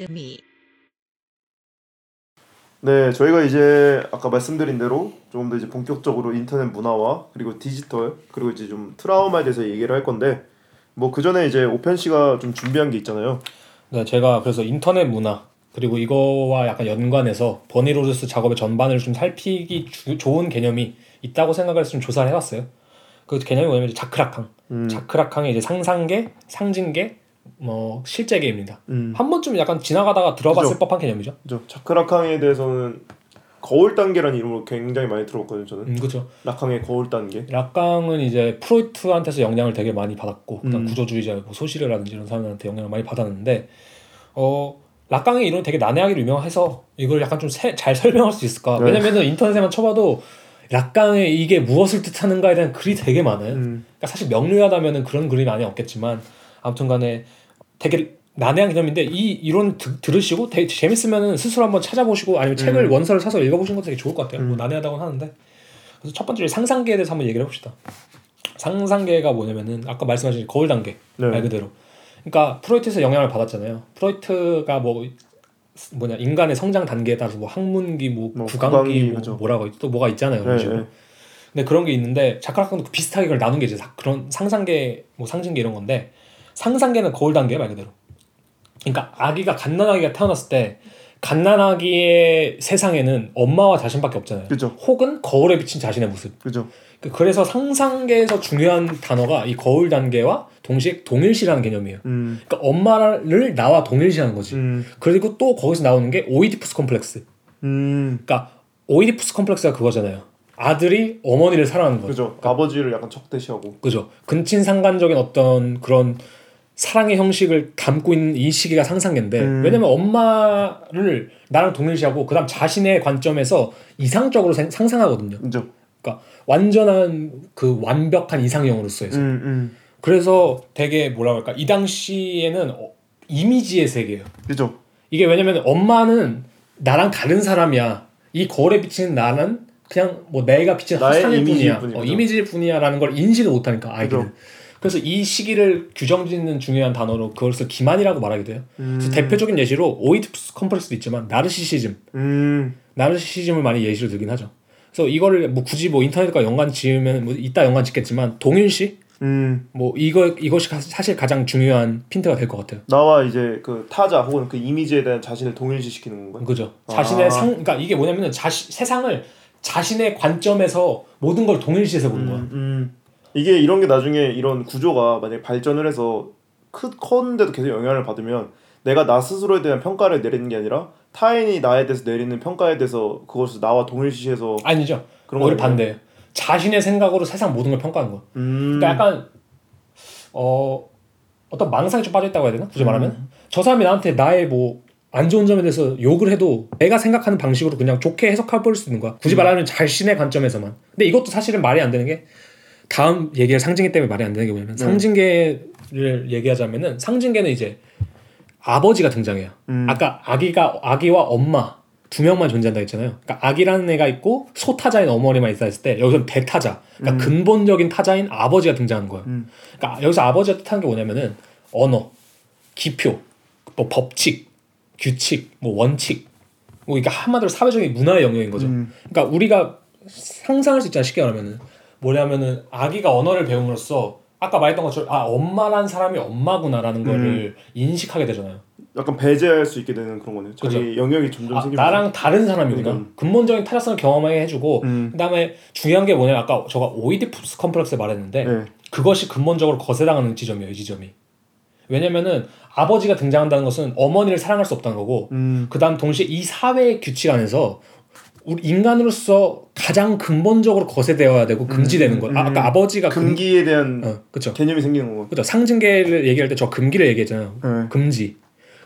더듬이 네, 저희가 이제 아까 말씀드린 대로 조금 더 이제 본격적으로 인터넷 문화와 그리고 디지털 그리고 이제 좀 트라우마에 대해서 얘기를 할 건데 뭐 그 전에 이제 오펜 씨가 좀 준비한 게 있잖아요. 네, 제가 그래서 인터넷 문화 그리고 이거와 약간 연관해서 버니로드스 작업의 전반을 좀 살피기 주- 좋은 개념이 있다고 생각해서 좀 조사를 해봤어요. 그 개념이 뭐냐면 이제 자크라캉. 음, 자크라캉이 이제 상상계, 상징계, 뭐 실제계입니다. 음, 한 번쯤 약간 지나가다가 들어봤을 그죠. 법한 개념이죠. 그죠. 자크라캉에 대해서는 거울 단계라는 이름으로 굉장히 많이 들었거든요. 저는 음, 그렇죠. 라캉의 거울 단계. 락강은 이제 프로이트한테서 영향을 되게 많이 받았고 음. 구조주의자 뭐 소시르라든지 이런 사람들한테 영향을 많이 받았는데 어 락강의 이론 되게 난해하기로 유명해서 이걸 약간 좀 잘 설명할 수 있을까? 네. 왜냐면은 인터넷에만 쳐봐도 락강의 이게 무엇을 뜻하는가에 대한 글이 되게 많아요. 음, 그러니까 사실 명료하다면은 그런 그림이 안에 없겠지만 아무튼간에 되게 난해한 개념인데 이 이론 드, 들으시고 되게 재밌으면은 스스로 한번 찾아보시고 아니면 책을 음. 원서를 사서 읽어보시는 것도 되게 좋을 것 같아요. 뭐 음. 난해하다고는 하는데 그래서 첫 번째로 상상계에 대해서 한번 얘기를 해봅시다. 상상계가 뭐냐면은 아까 말씀하신 거울 단계 네. 말 그대로. 그러니까 프로이트에서 영향을 받았잖아요. 프로이트가 뭐 뭐냐 인간의 성장 단계에 따라서 뭐 학문기 뭐, 뭐 구강기, 구강기, 뭐 그죠. 뭐라고 또 뭐가 있잖아요. 그런 네. 네. 근데 그런 게 있는데 자카라칸도 비슷하게 그걸 나눈 게 이제 사- 그런 상상계 뭐 상징계 이런 건데 상상계는 거울 단계 말 그대로. 그러니까 아기가 갓난아기가 태어났을 때 갓난아기의 세상에는 엄마와 자신밖에 없잖아요. 그죠. 혹은 거울에 비친 자신의 모습. 그죠. 그- 그래서 상상계에서 중요한 단어가 이 거울 단계와 동시에 동일시라는 개념이에요. 음, 그러니까 엄마를 나와 동일시하는 거지. 음, 그리고 또 거기서 나오는 게 오이디푸스 컴플렉스. 음, 그러니까 오이디푸스 컴플렉스가 그거잖아요. 아들이 어머니를 사랑하는 거죠. 그죠. 아버지를 약간 적대시하고. 그죠. 근친상간적인 어떤 그런 사랑의 형식을 담고 있는 이 시기가 상상계인데 음. 왜냐면 엄마를 나랑 동일시하고 그다음 자신의 관점에서 이상적으로 생- 상상하거든요. 그죠. 그러니까 완전한 그 완벽한 이상형으로서의 음, 음, 그래서 되게 뭐라 그럴까 이 당시에는 어, 이미지의 세계예요. 그죠. 이게 왜냐면 엄마는 나랑 다른 사람이야. 이 거울에 비치는 나는 그냥 뭐 내가 비친 나의 화상일 이미지일 뿐이야. 어, 이미지일 뿐이야라는 걸 인식을 못하니까 아이들은. 그죠. 그래서 이 시기를 규정짓는 중요한 단어로 그것을 기만이라고 말하기도 해요. 그래서 음, 대표적인 예시로 오이디푸스 컴플렉스도 있지만 나르시시즘, 음, 나르시시즘을 많이 예시로 들긴 하죠. 그래서 이거를 뭐 굳이 뭐 인터넷과 연관 지으면 뭐 이따 연관 짓겠지만 동일시 음. 뭐 이거 이것이 가- 사실 가장 중요한 핀트가 될 것 같아요. 나와 이제 그 타자 혹은 그 이미지에 대한 자신을 동일시시키는 건가요? 그죠. 아. 자신의 상, 그러니까 이게 뭐냐면은 자시, 세상을 자신의 관점에서 모든 걸 동일시해서 보는 거야. 음, 음. 이게 이런 게 나중에 이런 구조가 만약에 발전을 해서 크, 컸는데도 계속 영향을 받으면 내가 나 스스로에 대한 평가를 내리는 게 아니라 타인이 나에 대해서 내리는 평가에 대해서 그것을 나와 동일시해서 아니죠. 그런 오히려 거예요? 반대예요. 자신의 생각으로 세상 모든 걸 평가하는 거. 음, 그러니까 약간 어 어떤 망상에 좀 빠져 있다고 해야 되나? 굳이 말하면 음. 저 사람이 나한테 나의 뭐 안 좋은 점에 대해서 욕을 해도 내가 생각하는 방식으로 그냥 좋게 해석해 볼 수 있는 거야. 음. 굳이 말하면 자신의 관점에서만. 근데 이것도 사실은 말이 안 되는 게 다음 얘기할 상징계 때문에 말이 안 되는 게 뭐냐면 네. 상징계를 얘기하자면은 상징계는 이제 아버지가 등장해요. 음. 아까 아기가 아기와 엄마 두 명만 존재한다 했잖아요. 그러니까 아기라는 애가 있고 소타자인 어머니만 있다 했을 때 여기서는 대타자, 그러니까 근본적인 타자인 아버지가 등장하는 거예요. 음. 그러니까 여기서 아버지가 뜻하는 게 뭐냐면은 언어, 기표, 뭐 법칙, 규칙, 뭐 원칙, 뭐 그러니까 한마디로 사회적인 문화의 영역인 거죠. 음. 그러니까 우리가 상상할 수 있잖아 쉽게 말하면은 뭐냐면은 아기가 언어를 배움으로써 아까 말했던 것처럼 아 엄마란 사람이 엄마구나라는 거를 인식하게 되잖아요. 약간 배제할 수 있게 되는 그런 거네요. 자기 영역이 점점 아, 생기면서. 나랑 다른 사람이구나. 음. 근본적인 타자성을 경험하게 해주고 음. 그다음에 중요한 게 뭐냐면 아까 제가 오이디푸스 컴플렉스 말했는데 네. 그것이 근본적으로 거세당하는 지점이에요. 이 지점이. 왜냐면은 아버지가 등장한다는 것은 어머니를 사랑할 수 없다는 거고 음. 그다음 동시에 이 사회의 규칙 안에서 우리 인간으로서 가장 근본적으로 거세되어야 되고 금지되는 거. 아, 아까 아버지가 금, 금기에 대한 어, 그렇죠. 개념이 생기는 거고. 그렇죠. 상징계를 얘기할 때 저 금기를 얘기했잖아요. 네. 금지.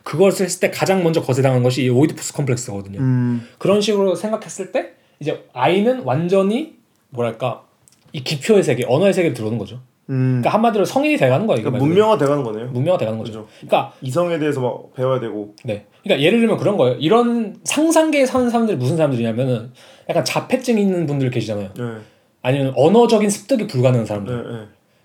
그것을 했을 때 가장 먼저 거세당한 것이 이 오이디푸스 컴플렉스거든요. 음. 그런 식으로 생각했을 때 이제 아이는 완전히 뭐랄까 이 기표의 세계, 언어의 세계에 들어오는 거죠. 음. 그러니까 한마디로 성인이 돼가는 이게 그러니까. 문명화 돼가는 거네요. 문명화 돼가는 거죠. 그죠. 그러니까 이성에 대해서 막 배워야 되고. 네. 그러니까 예를 들면 그런 거예요. 이런 상상계에 사는 사람들이 무슨 사람들이냐면은 약간 자폐증 있는 분들 계시잖아요. 네. 아니면 언어적인 습득이 불가능한 사람들. 네. 네.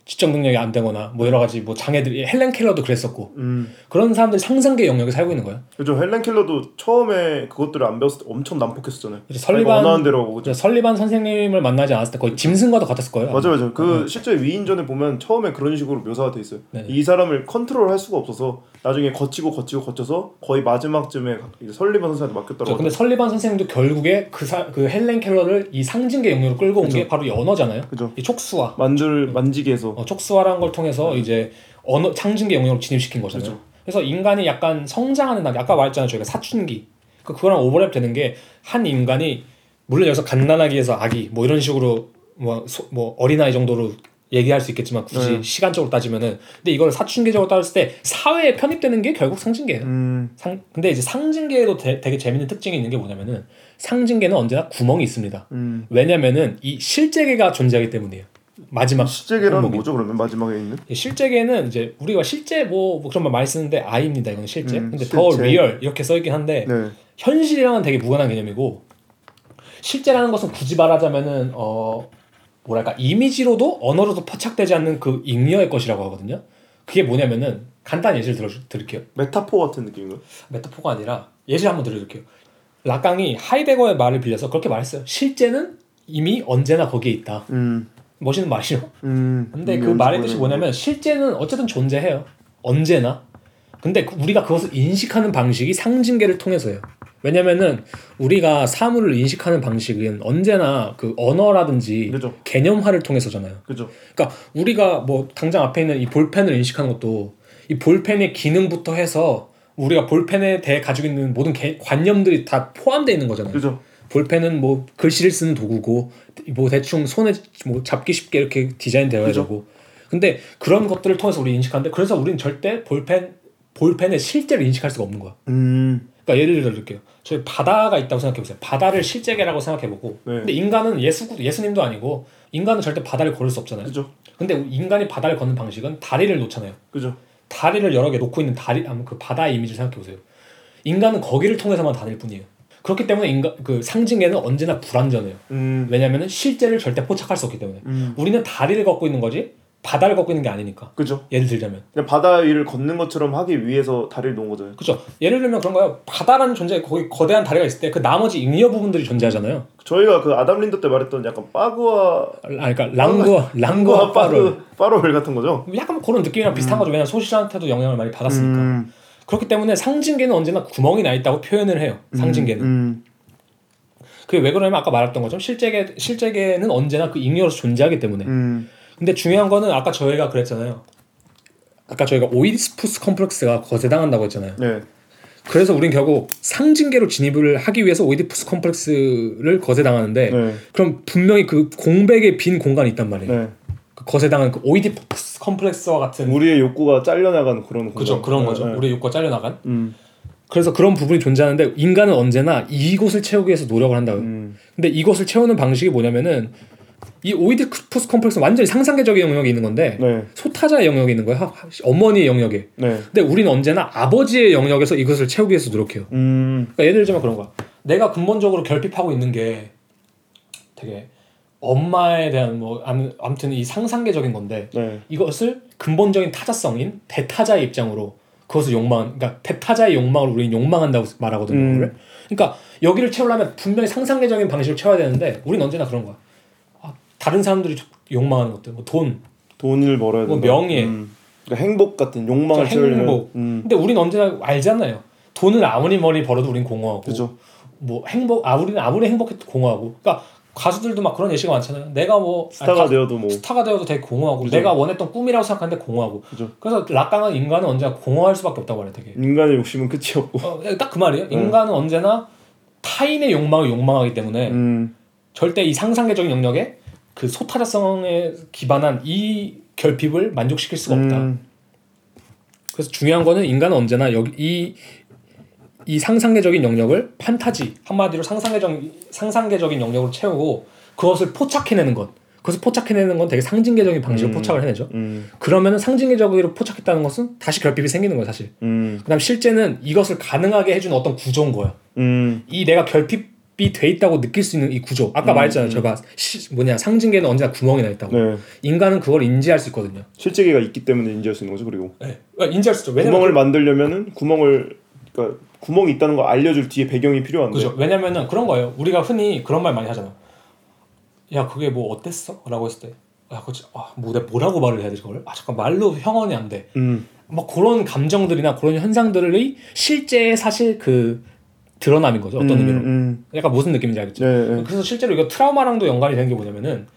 지적 능력이 안 되거나 뭐 여러 가지 뭐 장애들이 헬렌 켈러도 그랬었고 음. 그런 사람들이 상상계 영역에 살고 있는 거예요. 그죠 헬렌 켈러도 처음에 그것들을 안 배웠을 때 엄청 난폭했었잖아요. 설리반 원하는 대로 그죠. 설리반 선생님을 만나지 않았을 때 거의 짐승과도 같았을 거예요. 맞아 맞아. 그 실제 위인전에 보면 처음에 그런 식으로 묘사가 돼 있어요. 네. 이 사람을 컨트롤할 수가 없어서 나중에 거치고 거치고 거쳐서 거의 마지막쯤에 이제 설리반 선생한테 그렇죠. 맡겼더라고. 근데 설리반 선생님도 결국에 그, 사, 그 헬렌 켈러를 이 상징계 영역으로 끌고 온 게 바로 이 언어잖아요. 그죠. 이 촉수화. 만들 만지게 해서 어, 촉수화라는 걸 통해서 이제 언어 상징계 영역으로 진입시킨 거잖아요. 그죠. 그래서 인간이 약간 성장하는 단계. 아까 말했잖아요. 저희가 사춘기. 그 그거랑 오버랩 되는 게 한 인간이 물론 여기서 갓난아기에서 아기 뭐 이런 식으로 뭐, 소, 뭐 어린아이 정도로 얘기할 수 있겠지만 굳이 네. 시간적으로 따지면은 근데 이걸 사춘기적으로 따졌을 때 사회에 편입되는 게 결국 상징계예요. 음. 상, 근데 이제 상징계에도 되, 되게 재밌는 특징이 있는 게 뭐냐면은 상징계는 언제나 구멍이 있습니다. 음. 왜냐면은 이 실재계가 존재하기 때문이에요. 마지막 실재계라는. 뭐죠 그러면 마지막에 있는? 이 실재계는 이제 우리가 실제 뭐, 뭐 그런 말 많이 쓰는데 아이입니다. 이건 실재. 음, 근데 더 실재. real 이렇게 써 있긴 한데 네. 현실이랑은 되게 무관한 개념이고 실재라는 것은 굳이 말하자면은 어 뭐랄까 이미지로도 언어로도 포착되지 않는 그 잉여의 것이라고 하거든요. 그게 뭐냐면은 간단한 예시를 들어 드릴게요. 메타포 같은 느낌인가요? 메타포가 아니라 예시 한번 들어드릴게요. 라깡이 하이데거의 말을 빌려서 그렇게 말했어요. 실제는 이미 언제나 거기에 있다. 음. 멋있는 말이죠. 음. 근데 그 말의 뜻이 뭐냐면 실제는 어쨌든 존재해요. 언제나. 근데 그- 우리가 그것을 인식하는 방식이 상징계를 통해서예요. 왜냐면은 우리가 사물을 인식하는 방식은 언제나 그 언어라든지 그죠. 개념화를 통해서잖아요. 그죠. 그러니까 우리가 뭐 당장 앞에 있는 이 볼펜을 인식하는 것도 이 볼펜의 기능부터 해서 우리가 볼펜에 대해 가지고 있는 모든 개- 관념들이 다 포함되어 있는 거잖아요. 그죠. 볼펜은 뭐 글씨를 쓰는 도구고 뭐 대충 손에 뭐 잡기 쉽게 이렇게 디자인되어야 그죠. 되고 근데 그런 것들을 통해서 우리 인식하는데 그래서 우리는 절대 볼펜 볼펜의 실제를 인식할 수가 없는 거야. 음. 그러니까 예를 들어드릴게요. 저희 바다가 있다고 생각해 보세요. 바다를 실제계라고 생각해 보고 네. 근데 인간은 예수 예수님도 아니고 인간은 절대 바다를 걸을 수 없잖아요. 그죠. 근데 인간이 바다를 걷는 방식은 다리를 놓잖아요. 그죠. 다리를 여러 개 놓고 있는 다리 그 바다의 이미지를 생각해 보세요. 인간은 거기를 통해서만 다닐 뿐이에요. 그렇기 때문에 인간 그 상징에는 언제나 불완전해요. 음. 왜냐면은 실제를 절대 포착할 수 없기 때문에 음. 우리는 다리를 걷고 있는 거지 바다를 걷고 있는 게 아니니까. 그죠. 예를 들자면 그냥 바다 위를 걷는 것처럼 하기 위해서 다리를 놓은 거잖아요. 그렇죠. 예를 들면 그런 거예요. 바다라는 존재 거기 거대한 다리가 있을 때 그 나머지 잉여 부분들이 존재하잖아요. 저희가 그 아담 린더 때 말했던 약간 빠그와 아 그러니까 langue와 파를 빠르 parole 같은 거죠. 약간 그런 느낌이랑 비슷한 거죠. 왜냐면 소쉬르한테도 영향을 많이 받았으니까. 음. 그렇기 때문에 상징계는 언제나 구멍이 나 있다고 표현을 해요. 상징계는. 음. 그게 왜 그러냐면 아까 말했던 것처럼 실재계 실재계는 언제나 그 잉여로서 존재하기 때문에. 음. 근데 중요한 거는 아까 저희가 그랬잖아요. 아까 저희가 오이디스푸스 컴플렉스가 거세당한다고 했잖아요. 네. 그래서 우린 결국 상징계로 진입을 하기 위해서 오이디푸스 컴플렉스를 거세당하는데 네. 그럼 분명히 그 공백의 빈 공간이 있단 말이에요. 네. 그 거세당한 그 오이디푸스 컴플렉스와 같은 우리의 욕구가 잘려나가는 그런 그죠. 그런 네, 거죠. 네. 우리 욕구가 잘려나간. 음. 그래서 그런 부분이 존재하는데 인간은 언제나 이곳을 채우기 위해서 노력을 한다고. 음. 근데 이것을 채우는 방식이 뭐냐면은 이 오이디푸스 컴플렉스는 완전히 상상계적인 영역이 있는 건데 네. 소타자의 영역이 있는 거예요. 어머니의 영역에. 네. 근데 우리는 언제나 아버지의 영역에서 이것을 채우기 위해서 노력해요. 음. 그러니까 예를 들자면 그런 거야. 내가 근본적으로 결핍하고 있는 게 되게 엄마에 대한 뭐 아무- 아무튼 이 상상계적인 건데 네. 이것을 근본적인 타자성인 대타자의 입장으로 그것을 욕망, 그러니까 대타자의 욕망을 우리는 욕망한다고 말하거든요. 음. 그러니까 여기를 채우려면 분명히 상상계적인 방식을 채워야 되는데 우리는 언제나 그런 거야. 아, 다른 사람들이 욕망하는 것들, 뭐 돈. 돈을 벌어야 뭐 된다. 명예. 음. 그러니까 행복 같은 욕망을 저 채우려면 행복. 음. 근데 우리는 언제나 알잖아요. 돈을 아무리 머리 벌어도 우린 공허하고. 그죠. 뭐 행복, 아 우리는 아무리 행복해도 공허하고. 그러니까 가수들도 막 그런 예시가 많잖아요. 내가 뭐 스타가 아니, 가- 되어도 뭐 스타가 되어도 되게 공허하고 그죠. 내가 원했던 꿈이라고 생각하는데 공허하고. 그죠. 그래서 락강은 인간은 언제나 공허할 수밖에 없다고 말해 되게. 인간의 욕심은 끝이 없고. 어, 딱그 말이에요. 네. 인간은 언제나 타인의 욕망을 욕망하기 때문에 음. 절대 이 상상계적인 영역에 그 소타자성에 기반한 이 결핍을 만족시킬 수가 없다. 음. 그래서 중요한 거는 인간은 언제나 여기 이, 이 상상계적인 영역을 판타지 한마디로 상상계적 상상계적인 영역으로 채우고 그것을 포착해내는 것. 그것을 포착해내는 건 되게 상징계적인 방식으로 음. 포착을 해내죠. 음. 그러면은 상징계적으로 포착했다는 것은 다시 결핍이 생기는 거예요, 사실. 음. 그다음 실제는 이것을 가능하게 해주는 어떤 구조인 거야. 음. 이 내가 결핍 돼 있다고 느낄 수 있는 이 구조. 아까 음, 말했잖아요. 음. 제가 시, 뭐냐 상징계는 언제나 구멍이 나 있다고. 네. 인간은 그걸 인지할 수 있거든요. 실제계가 있기 때문에 인지할 수 있는 거죠. 그리고 네. 그러니까 인지할 수 있죠. 구멍을 만들려면은 구멍을 그러니까 구멍이 있다는 걸 알려줄 뒤에 배경이 필요한데. 그죠. 왜냐면은 그런 거예요. 우리가 흔히 그런 말 많이 하잖아. 야 그게 뭐 어땠어? 라고 했을 때. 야 그치. 아, 뭐 내가 뭐라고 말을 해야 되지 그걸? 아 잠깐 말로 형언이 안 돼. 음. 막 그런 감정들이나 그런 현상들의 실제 사실 그 드러남인 거죠. 어떤 음, 의미로. 음. 약간 무슨 느낌인지 알겠죠? 네, 네. 그래서 실제로 이거 트라우마랑도 연관이 되는 게 뭐냐면은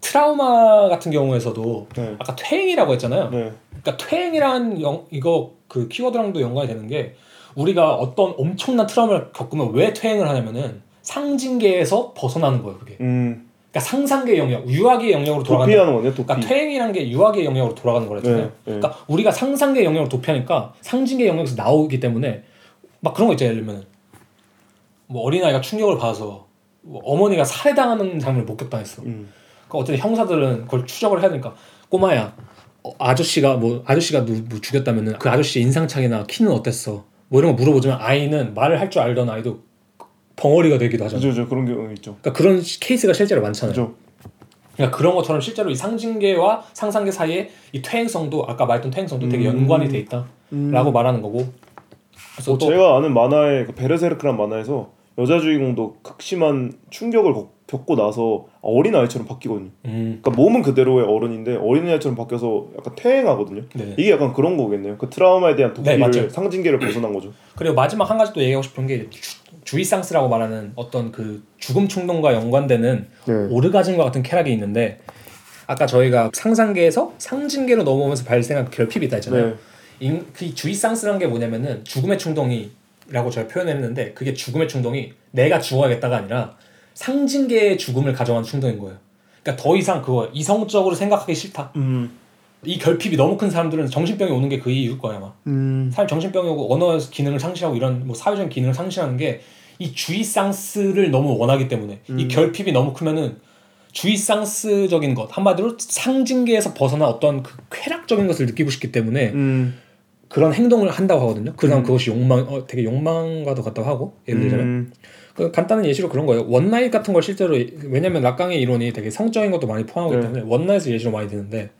트라우마 같은 경우에서도 네. 아까 퇴행이라고 했잖아요. 네. 그러니까 퇴행이란 영, 이거 그 키워드랑도 연관이 되는 게 우리가 어떤 엄청난 트라우마를 겪으면 왜 퇴행을 하냐면은 상징계에서 벗어나는 거예요. 그게. 음. 그러니까 상상계 영역, 유아계 영역으로. 도피하는 거네. 도피. 그러니까 퇴행이란 게 유아계 영역으로 돌아가는 거랬잖아요. 네, 네. 그러니까 우리가 상상계 영역으로 도피하니까 상징계 영역에서 나오기 때문에 막 그런 거 있잖아요. 예를 들면 뭐 어린아이가 충격을 받아서 뭐 어머니가 살해당하는 장면을 목격당했어. 음. 그러니까 어쨌든 형사들은 그걸 추적을 해야 되니까 꼬마야 어, 아저씨가 뭐 아저씨가 누, 뭐 죽였다면은 그 아저씨 인상착의나 키는 어땠어? 뭐 이런 거 물어보지만 아이는 말을 할 줄 알던 아이도 벙어리가 되기도 하잖아. 그죠, 저 그런 경우 있죠. 그러니까 그런 시- 케이스가 실제로 많잖아요. 그죠. 그러니까 그런 것처럼 실제로 이 상징계와 상상계 사이에 이 퇴행성도 아까 말했던 퇴행성도 되게 음. 연관이 돼 있다라고 음. 말하는 거고. 그래서 뭐또 제가 아는 만화의 그 베르세르크란 만화에서 여자 주인공도 극심한 충격을 겪- 겪고 나서 어린 아이처럼 바뀌거든요. 음, 그러니까 몸은 그대로의 어른인데 어린 아이처럼 바뀌어서 약간 퇴행하거든요. 네. 이게 약간 그런 거겠네요. 그 트라우마에 대한 네. 도피를 상징계를 벗어난 거죠. 그리고 마지막 한 가지 또 얘기하고 싶은 게 주, 주의상스라고 말하는 어떤 그 죽음 충동과 연관되는 네. 오르가즘과 같은 쾌락이 있는데 아까 저희가 상상계에서 상징계로 넘어오면서 발생한 결핍이 있다 했잖아요. 네. 인, 그 주의상스라는 게 뭐냐면은 죽음의 충동이 라고 저희가 표현했는데 그게 죽음의 충동이 내가 죽어야겠다가 아니라 상징계의 죽음을 가져가는 충동인 거예요. 그러니까 더 이상 그거 이성적으로 생각하기 싫다. 음. 이 결핍이 너무 큰 사람들은 정신병이 오는 게 그 이유일 거야 아마. 음. 사람 정신병이 오고 언어 기능을 상실하고 이런 뭐 사회적인 기능을 상실하는 게 이 주의상스를 너무 원하기 때문에 이 음. 결핍이 너무 크면은 주의상스적인 것 한마디로 상징계에서 벗어나 어떤 그 쾌락적인 것을 느끼고 싶기 때문에 음. 그런 행동을 한다고 하거든요. 그다음 음. 그것이 욕망, 어, 되게 욕망과도 같다고 하고 예를 들자면 음. 그 간단한 예시로 그런 거예요. one night 같은 걸 실제로 왜냐면 라캉의 이론이 되게 성적인 것도 많이 포함하기 네. 때문에 one night을 예시로 많이 드는데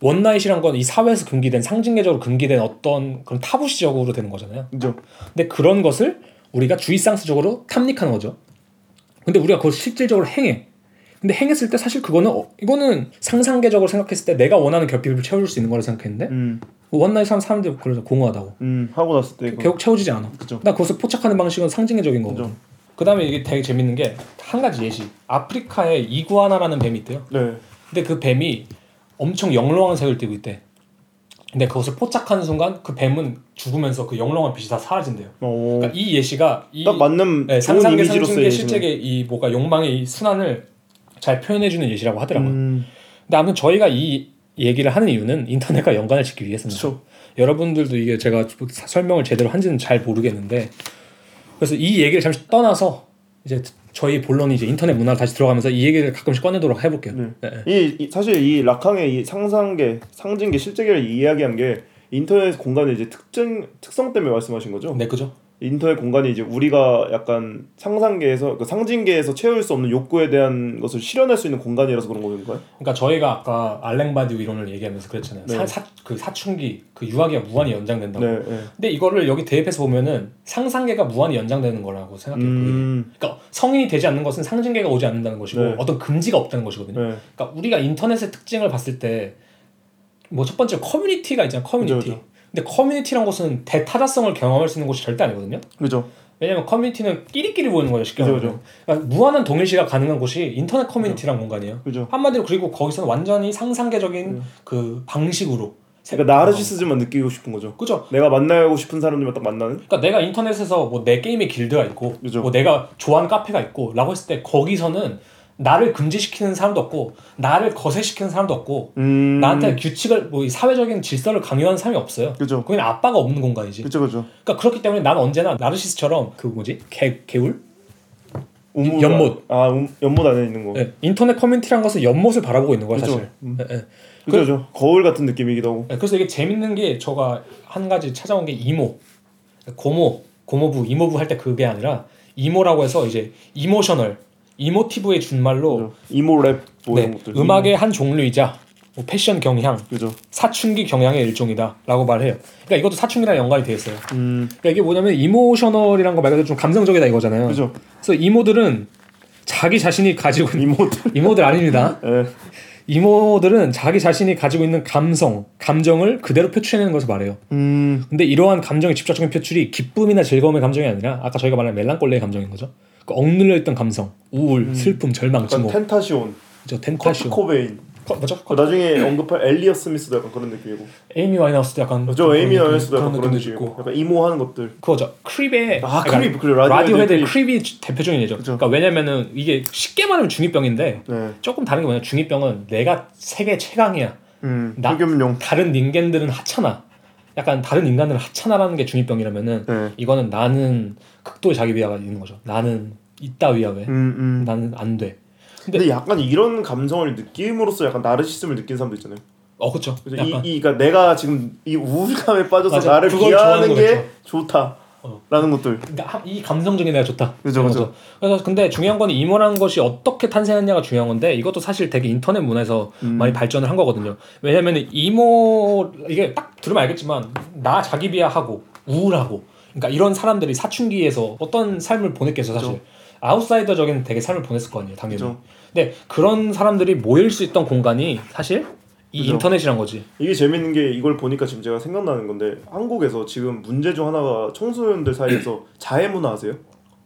one night이란 건 이 사회에서 금기된 상징계적으로 금기된 어떤 그런 타부시적으로 되는 거잖아요. 그죠. 근데 그런 것을 우리가 jouissance적으로 탐닉하는 거죠. 근데 우리가 그걸 실질적으로 행해. 근데 행했을 때 사실 그거는 어, 이거는 상상계적으로 생각했을 때 내가 원하는 결핍을 채워줄 수 있는 거라 생각했는데 음. one night 사람 사람들 그래서 공허하다고. 음. 하고 났을 때. 결국 채워지지 않아. 그죠. 나 그것을 포착하는 방식은 상징계적인 거고. 그죠. 그 다음에 이게 되게 재밌는 게 한 가지 예시. 아프리카에 이구아나라는 뱀이 있대요. 네. 근데 그 뱀이 엄청 영롱한 색을 띠고 있대. 근데 그것을 포착하는 순간 그 뱀은 죽으면서 그 영롱한 빛이 다 사라진대요. 어. 그러니까 이 예시가 이 딱 맞는 네, 상상계 상징계. 실재계 이 뭐가 욕망의 이 순환을 잘 표현해주는 예시라고 하더라고요. 음. 근데 아무튼 저희가 이 얘기를 하는 이유는 인터넷과 연관을 짓기 위해서입니다. 그렇죠. 여러분들도 이게 제가 사- 설명을 제대로 한지는 잘 모르겠는데 그래서 이 얘기를 잠시 떠나서 이제 저희 본론이 이제 인터넷 문화로 다시 들어가면서 이 얘기를 가끔씩 꺼내도록 해볼게요. 네. 네. 이, 이 사실 이 락항의 이 상상계, 상징계, 실제계를 이야기한 게 인터넷 공간의 이제 특징 특성 때문에 말씀하신 거죠. 네, 그죠? 인터넷 공간이 이제 우리가 약간 상상계에서 그 상징계에서 채울 수 없는 욕구에 대한 것을 실현할 수 있는 공간이라서 그런 건가요? 그러니까 저희가 아까 알랭바디우 이론을 얘기하면서 그랬잖아요. 네. 사, 사, 그 사춘기, 그 유아기가 무한히 연장된다고. 네, 네. 근데 이거를 여기 대입해서 보면은 상상계가 무한히 연장되는 거라고 생각해요. 음, 그러니까 성인이 되지 않는 것은 상징계가 오지 않는다는 것이고 네. 어떤 금지가 없다는 것이거든요. 네, 그러니까 우리가 인터넷의 특징을 봤을 때 뭐 첫 번째 커뮤니티가 있잖아요. 커뮤니티. 그죠, 그죠. 근데 커뮤니티란 곳은 대타자성을 경험할 수 있는 곳이 절대 아니거든요. 그죠. 왜냐면 커뮤니티는 끼리끼리 모이는 거예요. 쉽게 그죠, 말하면. 그러니까 무한한 동일시가 가능한 곳이 인터넷 커뮤니티란 공간이에요. 그죠. 한마디로 그리고 거기서는 완전히 상상계적인 음. 그 방식으로 그러니까 나르시스즘만 느끼고 싶은 거죠. 그죠? 내가 만나고 싶은 사람들만 딱 만나는. 그러니까 내가 인터넷에서 뭐 내 게임의 길드가 있고 그죠. 뭐 내가 좋아하는 카페가 있고 라고 했을 때 거기서는 나를 금지시키는 사람도 없고 나를 거세시키는 사람도 없고 음, 나한테 규칙을 뭐이 사회적인 질서를 강요하는 사람이 없어요. 그죠. 거기는 아빠가 없는 공간이지. 그죠, 그죠. 그러니까 그렇기 때문에 난 언제나 나르시스처럼 그 뭐지 개 개울 우물가- 연못. 아, 음, 연못 안에 있는 거. 예, 인터넷 커뮤니티란 것은 연못을 바라보고 있는 거야 그죠. 사실. 음. 예, 예. 그죠. 거울 같은 느낌이기도 하고. 예, 그래서 이게 재밌는 게 저가 한 가지 찾아온 게 이모, 고모, 고모부, 이모부 할 때 그게 아니라 emo라고 해서 이제 emotional, emotive의 준말로 그죠. emo 랩 뭐 네. 음악의 한 종류이자 뭐 패션 경향, 그죠. 사춘기 경향의 일종이다라고 말해요. 그러니까 이것도 사춘기랑 연관이 돼 있어요. 음. 그러니까 이게 뭐냐면 emotional이란 거 말 그대로 좀 감성적이다 이거잖아요. 그죠. 그래서 emo들은 자기 자신이 가지고 있는 이모들. 이모들 아닙니다. 예. emo들은 자기 자신이 가지고 있는 감성, 감정을 그대로 표출해내는 것을 말해요. 음. 근데 이러한 감정의 직접적인 표출이 기쁨이나 즐거움의 감정이 아니라 아까 저희가 말한 멜랑꼴리의 감정인 거죠. 그 억눌려 있던 감성, 우울, 슬픔, 절망, 증오, 텐타시온, 저 커트 텐타시오, 코베인. 거, 뭐죠? 그 나중에 언급할 엘리엇 스미스도 약간 그런 느낌이고. 에이미 와인하우스도 약간 저 에이미 어네스도 약간 그런 느낌이고. 있고. 약간 emo하는 것들. 그거죠. Creep의 아, Creep. 그래, 라디오 헤드 라디오헤드의 Creep. Creep이 대표적인 예죠. 그러니까 왜냐면은 이게 쉽게 말하면 중이병인데 네. 조금 다른 게 뭐냐 중이병은 내가 세계 최강이야. 음. 나- 흑염룡. 다른 인간들은 하찮아. 약간 다른 인간들은 하찮아라는 게 중이병이라면은 네. 이거는 나는 극도의 자기 비하가 있는 거죠. 나는 있다 왜? 음, 음. 나는 안 돼. 근데, 약간 이런 감성을 느낌으로써 약간 나르시즘을 느낀 사람도 있잖아요. 어 그렇죠. 이, 이 그러니까 내가 지금 이 우울감에 빠져서 맞아. 나를 비하하는 게 거겠죠. 좋다라는 어. 것들. 그러니까 하- 이 감성적인 내가 좋다. 그죠, 그죠. 그래서 근데 중요한 건 이모라는 것이 어떻게 탄생했냐가 중요한 건데 이것도 사실 되게 인터넷 문화에서 음. 많이 발전을 한 거거든요. 왜냐면 이모 이게 딱 들으면 알겠지만 나 자기 비하하고 우울하고 그러니까 이런 사람들이 사춘기에서 어떤 삶을 보냈겠어 사실. 그죠. 아웃사이더적인 되게 삶을 보냈을 거 아니에요, 당연히. 그죠. 근데 그런 사람들이 모일 수 있던 공간이 사실 이 그죠. 인터넷이란 거지. 이게 재밌는 게 이걸 보니까 지금 제가 생각나는 건데 한국에서 지금 문제 중 하나가 청소년들 사이에서 자해 문화 아세요?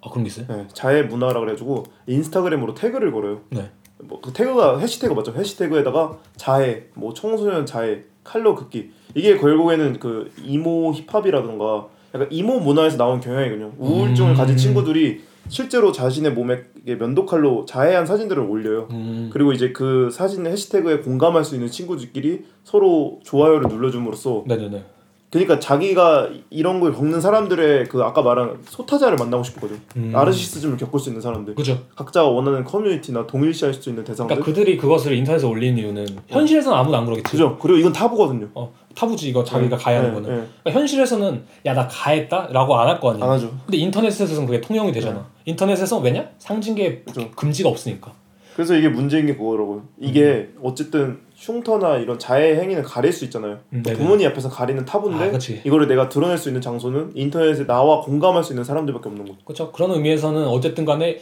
아 그런 게 있어요? 네, 자해 문화라 그래가지고 인스타그램으로 태그를 걸어요. 네. 뭐 그 태그가 해시태그 맞죠? 해시태그에다가 자해, 뭐 청소년 자해, 칼로 긋기 이게 결국에는 그 이모 힙합이라던가 약간 이모 문화에서 나온 경향이거든요. 우울증을 음. 가진 친구들이 실제로 자신의 몸에 면도칼로 자해한 사진들을 올려요. 음. 그리고 이제 그 사진 해시태그에 공감할 수 있는 친구들끼리 서로 좋아요를 눌러줌으로써 네네네. 그러니까 자기가 이런 걸 겪는 사람들의 그 아까 말한 소타자를 만나고 싶거든. 음. 나르시시즘을 겪을 수 있는 사람들. 그죠. 각자가 원하는 커뮤니티나 동일시할 수 있는 대상들. 그러니까 그들이 그것을 인터넷에 올리는 이유는 현실에서는 아무도 안 그러겠지. 그죠. 그리고 이건 타부거든요. 어 타부지 이거 자기가 가해하는 네, 거는. 네. 그러니까 현실에서는 야 나 가했다라고 안 할 거 아니야. 안 하죠. 근데 인터넷에서는 그게 통용이 되잖아. 인터넷에서 왜냐? 상징계 그죠. 금지가 없으니까. 그래서 이게 문제인 게 그거라고요. 이게 어쨌든 흉터나 이런 자해 행위는 가릴 수 있잖아요. 음, 네네. 부모님 앞에서 가리는 타부인데 아. 이거를 내가 드러낼 수 있는 장소는 인터넷에 나와 공감할 수 있는 사람들밖에 없는 거죠. 그렇죠. 그런 의미에서는 어쨌든 간에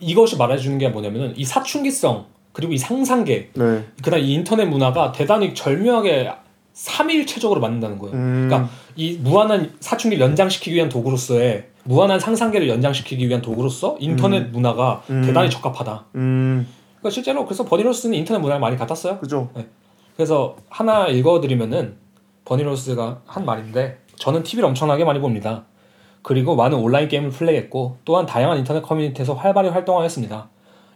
이것이 말해주는 게 뭐냐면은 이 사춘기성 그리고 이 상상계 네. 그다음 이 인터넷 문화가 대단히 절묘하게 삼일체적으로 맞는다는 거예요. 음. 그러니까 이 무한한 사춘기를 연장시키기 위한 도구로서의 무한한 상상계를 연장시키기 위한 도구로서 인터넷 문화가 음. 대단히 적합하다. 음. 그러니까 실제로 그래서 버니로스는 인터넷 문화를 많이 갖다 써요. 그죠. 그래서 하나 읽어드리면은 버니로스가 한 말인데 저는 TV를 엄청나게 많이 봅니다. 그리고 많은 온라인 게임을 플레이했고 또한 다양한 인터넷 커뮤니티에서 활발히 활동하였습니다.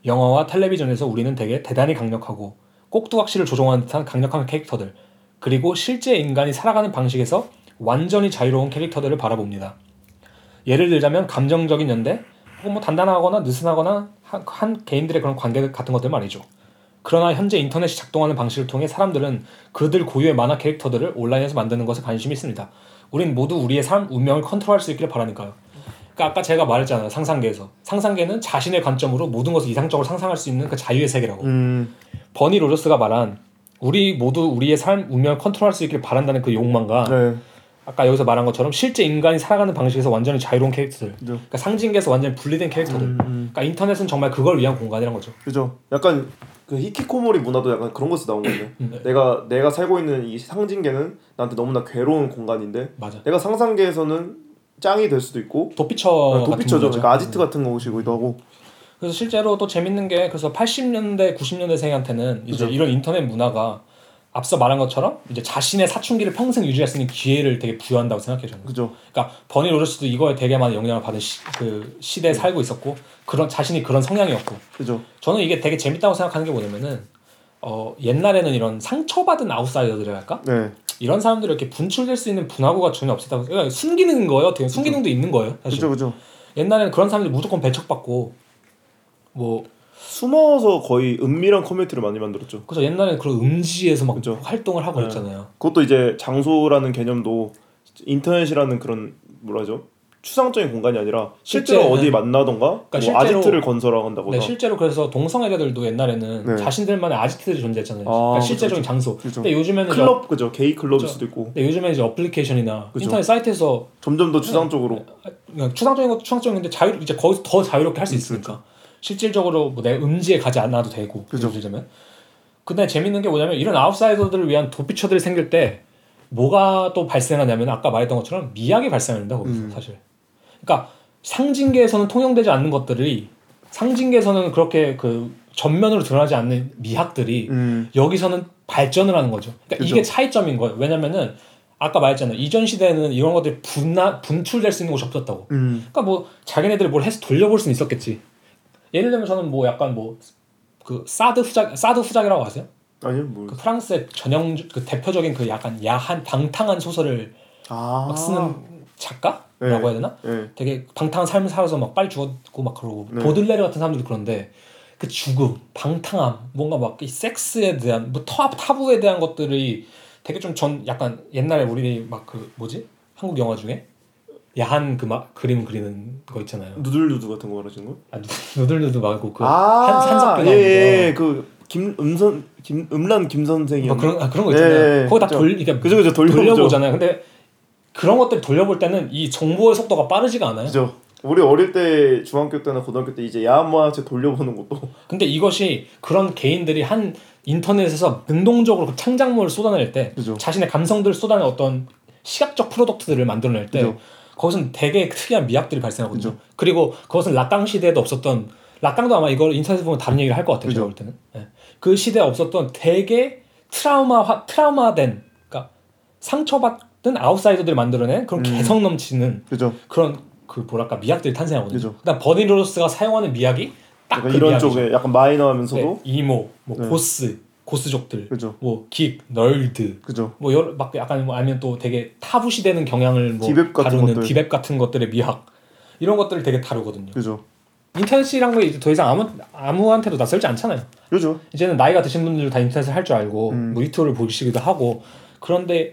영화와 텔레비전에서 우리는 되게 대단히 강력하고 꼭두각시를 조종하는 듯한 강력한 캐릭터들 그리고 실제 인간이 살아가는 방식에서 완전히 자유로운 캐릭터들을 바라봅니다. 예를 들자면 감정적인 연대 혹은 뭐 단단하거나 느슨하거나 한, 한 개인들의 그런 관계 같은 것들 말이죠. 그러나 현재 인터넷이 작동하는 방식을 통해 사람들은 그들 고유의 만화 캐릭터들을 온라인에서 만드는 것에 관심이 있습니다. 우린 모두 우리의 삶, 운명을 컨트롤할 수 있기를 바라니까요. 그러니까 아까 제가 말했잖아요. 상상계에서. 상상계는 자신의 관점으로 모든 것을 이상적으로 상상할 수 있는 그 자유의 세계라고. 음. 버니 로저스가 말한 우리 모두 우리의 삶, 운명을 컨트롤할 수 있기를 바란다는 그 욕망과 네. 아까 여기서 말한 것처럼 실제 인간이 살아가는 방식에서 완전히 자유로운 캐릭터들. 그죠. 그러니까 상징계에서 완전히 분리된 캐릭터들. 음, 음. 그러니까 인터넷은 정말 그걸 위한 공간이란 거죠. 그죠. 약간 그 히키코모리 문화도 약간 그런 것에서 나온 건데. 네. 내가 내가 살고 있는 이 상징계는 나한테 너무나 괴로운 공간인데 맞아. 내가 상상계에서는 짱이 될 수도 있고 도피처 어, 도피처죠. 그러니까 아지트 같은 것이기도 하고. 그래서 실제로 또 재밌는 게 그래서 80년대 90년대생한테는 이제 그죠. 이런 인터넷 문화가 앞서 말한 것처럼 이제 자신의 사춘기를 평생 유지할 수 있는 기회를 되게 부여한다고 생각해요 저는. 그죠. 그러니까 버니 로저스도 이거에 되게 많은 영향을 받은 시, 그 시대에 살고 있었고 그런 자신이 그런 성향이었고 그죠. 저는 이게 되게 재밌다고 생각하는 게 뭐냐면은 어 옛날에는 이런 상처받은 아웃사이더들이랄까 네. 이런 사람들이 이렇게 분출될 수 있는 분화구가 전혀 없었다고 그러니까 숨기는 거예요 어떻게 숨기능도 있는 거예요 사실 그죠. 그죠. 옛날에는 그런 사람들이 무조건 배척받고 뭐 숨어서 거의 은밀한 커뮤니티를 많이 만들었죠. 그래서 옛날에는 그런 음지에서 막 그죠. 활동을 하고 네. 그랬잖아요 그것도 이제 장소라는 개념도 인터넷이라는 그런 뭐라죠? 추상적인 공간이 아니라 실제로 실제, 어디 네. 만나던가 뭐 실제로- 아지트를 건설한다거나 네, 실제로 그래서 동성 애들도 옛날에는 네. 자신들만의 아지트들이 존재했잖아요. 아, 그러니까 그쵸, 실제적인 그쵸. 장소. 그죠. 근데 요즘에는 클럽 그죠 게이 클럽일 그죠. 수도 있고 근데 요즘에 이제 어플리케이션이나 그죠. 인터넷 사이트에서 점점 더 추상적으로 그냥 추상적인 것도 추상적인데 자유 이제 거기서 더 자유롭게 할 수 있으니까 실질적으로 뭐 내 음지에 가지 않아도 되고 그죠. 들자면 근데 재밌는 게 뭐냐면 이런 아웃사이더들을 위한 도피처들이 생길 때 뭐가 또 발생하냐면 아까 말했던 것처럼 미학이 발생합니다 거기서 음. 사실 그러니까 상징계에서는 통용되지 않는 것들이 상징계에서는 그렇게 그 전면으로 드러나지 않는 미학들이 음 여기서는 발전을 하는 거죠. 그러니까 그죠. 이게 차이점인 거예요. 왜냐면은 아까 말했잖아요. 이전 시대에는 이런 것들이 분나 분출될 수 있는 곳이 없었다고. 음. 그러니까 뭐 자기네들이 뭘 해서 돌려볼 수는 있었겠지. 예를 들면 저는 뭐 약간 뭐 그 사드 후작 사드 후작이라고 아세요? 아니요 뭐그 프랑스의 전형 그 대표적인 그 약간 야한 방탕한 소설을 아. 막 쓰는 작가라고 네. 해야 되나? 예. 되게 방탕한 삶을 살아서 막 빨리 죽었고 막 그러고 네. 보들레르 같은 사람들도 그런데 그 죽음, 방탕함, 뭔가 막 이 섹스에 대한 뭐 타, 타부에 대한 것들이 되게 좀 전 약간 옛날에 우리 막 그 뭐지 한국 영화 중에 야한 그 막 그림 그리는 거 있잖아요. 누들누드 같은 거 말하시는 거? 아 누- 누들누드 말고 그 아, 한, 나오는 예, 예, 거. 그 김 음선 김 음란 김 선생이 뭐 그런 아, 그런 거 예, 있잖아요. 예, 거기 다 그죠. 돌, 그러니까 그죠 그죠 돌려보죠. 돌려보잖아요. 근데 그런 것들 돌려볼 때는 이 정보의 속도가 빠르지가 않아요. 그죠. 우리 어릴 때 중학교 때나 고등학교 때 이제 야한 만화책 돌려보는 것도 근데 이것이 그런 개인들이 한 인터넷에서 능동적으로 그 창작물을 쏟아낼 때 그죠. 자신의 감성들을 쏟아낸 어떤 시각적 product들을 만들어낼 때 그죠. 거기서는 되게 특이한 미학들이 발생하거든요. 그죠. 그리고 그것은 라캉 시대에도 없었던 라캉도 아마 이걸 인터넷에 보면 다른 얘기를 할 것 같아요. 제가 볼 때는 예. 그 시대에 없었던 되게 트라우마 트라우마된 그러니까 상처받은 아웃사이더들이 만들어낸 그런 음. 개성 넘치는 그죠. 그런 그 뭐랄까 미학들이 탄생하거든요. 그죠. 그다음 버니 로저스가 사용하는 미학이 딱 그 이런 미학이죠. 쪽에 약간 마이너하면서도 네, emo, 뭐 네. goth, goth족들, 그죠. 뭐 geek, nerd, 그죠. 뭐 여러 막 약간 뭐 아니면 또 되게 타부시 되는 경향을 뭐 deep web 같은 다루는 것들. deep web 같은 것들의 미학 이런 것들을 되게 다루거든요. 그죠. 인터넷이란 거 이제 더 이상 아무 아무한테도 낯설지 않잖아요. 그죠. 이제는 나이가 드신 분들 다 인터넷을 할 줄 알고 음. 뭐 유튜브를 보시기도 하고 그런데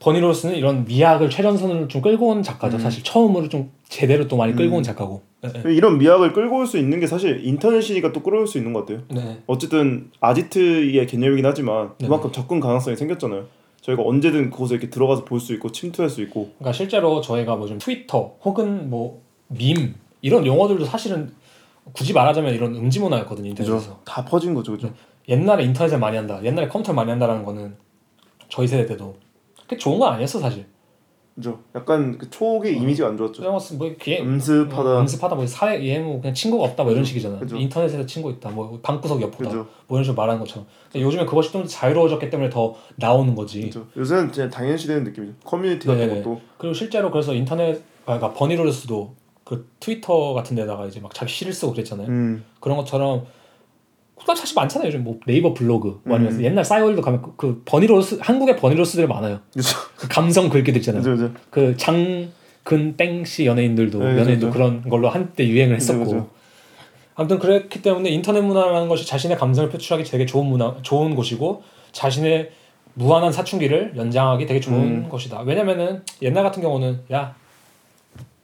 버니 로저스는 이런 미학을 최전선으로 좀 끌고 온 작가죠. 음. 사실 처음으로 좀 제대로 또 많이 끌고 음. 온 작가고. 네, 네. 이런 미학을 끌고 올 수 있는 게 사실 인터넷이니까 또 끌어올 수 있는 것 같아요. 네. 어쨌든 아지트의 개념이긴 하지만 네네. 그만큼 접근 가능성이 생겼잖아요. 저희가 언제든 그곳에 이렇게 들어가서 볼 수 있고 침투할 수 있고 그러니까 실제로 저희가 뭐 좀 트위터 혹은 뭐밈 이런 용어들도 사실은 굳이 말하자면 이런 음지 문화였거든요 인터넷에서. 다 퍼진 거죠, 그죠. 옛날에 인터넷을 많이 한다, 옛날에 컴퓨터를 많이 한다라는 거는 저희 세대 때도 그게 좋은 건 아니었어 사실. 그죠. 약간 그 초기 이미지가 안 좋았죠. 뭐, 뭐 기회 음습하다. 음습하다 뭐 사회 얘 뭐 그냥 친구가 없다 뭐 이런. 식이잖아. 그죠. 인터넷에서 친구 있다, 뭐 방구석 여포다 그죠. 뭐 이런 식으로 말하는 것처럼. 근데 요즘에 그것이 좀 자유로워졌기 때문에 더 나오는 거지. 그죠. 요새는 그냥 당연시되는 느낌이죠. 커뮤니티 같은 네네. 것도 그리고 실제로 그래서 인터넷 아, 그러니까 버니 로저스도 그 트위터 같은 데다가 이제 막 자기 시를 쓰고 그랬잖아요. 음, 그런 것처럼 그거 사실 많잖아요. 요즘 뭐 네이버 블로그 뭐 아니면 음. 옛날 싸이월드 가면 그, 그 버니 로저스 한국의 버니 로저스들이 많아요. 그죠. 그 감성 글귀들 있잖아요. 그죠, 그죠. 그 장근 땡씨 연예인들도 네, 연예인도. 그런 걸로 한때 유행을 했었고. 아무튼 그렇기 때문에 인터넷 문화라는 것이 자신의 감성을 표출하기 되게 좋은 문화, 좋은 곳이고 자신의 무한한 사춘기를 연장하기 되게 좋은 음. 것이다. 왜냐면은 옛날 같은 경우는 야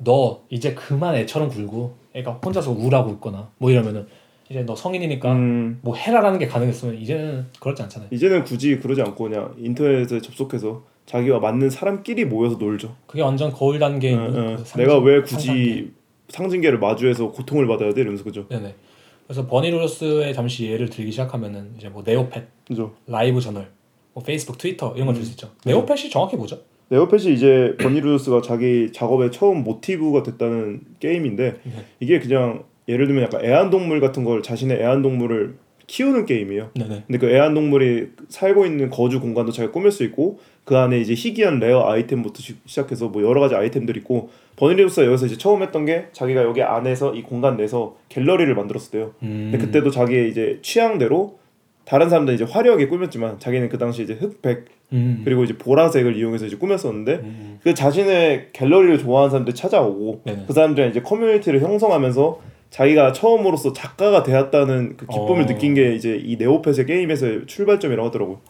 너 이제 그만 애처럼 굴고 애가 혼자서 우울하고 있거나 뭐 이러면은 이제 너 성인이니까 음, 뭐 해라라는 게 가능했으면 이제는 그렇지 않잖아요. 이제는 굳이 그러지 않고 그냥 인터넷에 접속해서 자기와 맞는 사람끼리 모여서 놀죠. 그게 완전 거울 단계에 응, 응. 그 내가 왜. 굳이 상징계 를 마주해서 고통을 받아야 돼 이러면서 그죠. 네네. 그래서 버니 로저스의 잠시 예를 들기 시작하면은 이제 뭐 네오펫, 그죠. 라이브 저널, 뭐 페이스북, 트위터 이런 걸 들 수 있죠. 네오펫이 정확히 뭐죠? 네오펫이 이제 버니 로저스가 자기 작업의 처음 모티브가 됐다는 게임인데 네. 이게 그냥 예를 들면 약간 애완동물 같은 걸 자신의 애완동물을 키우는 게임이에요. 네네. 근데 그 애완동물이 살고 있는 거주 공간도 자기가 꾸밀 수 있고 그 안에 이제 희귀한 rare 아이템부터 시- 시작해서 뭐 여러 가지 아이템들이 있고 버니루스가 여기서 이제 처음 했던 게 자기가 여기 안에서 이 공간 내서 갤러리를 만들었어요. 음. 근데 그때도 자기의 이제 취향대로 다른 사람들은 이제 화려하게 꾸몄지만 자기는 그 당시 이제 흑백 음. 그리고 이제 보라색을 이용해서 이제 꾸몄었는데 음. 그 자신의 갤러리를 좋아하는 사람들이 찾아오고 네네. 그 사람들이 이제 커뮤니티를 형성하면서 자기가 처음으로서 작가가 되었다는 그 기쁨을 어. 느낀 게 이제 이 네오펫의 게임에서의 출발점이라고 하더라고요.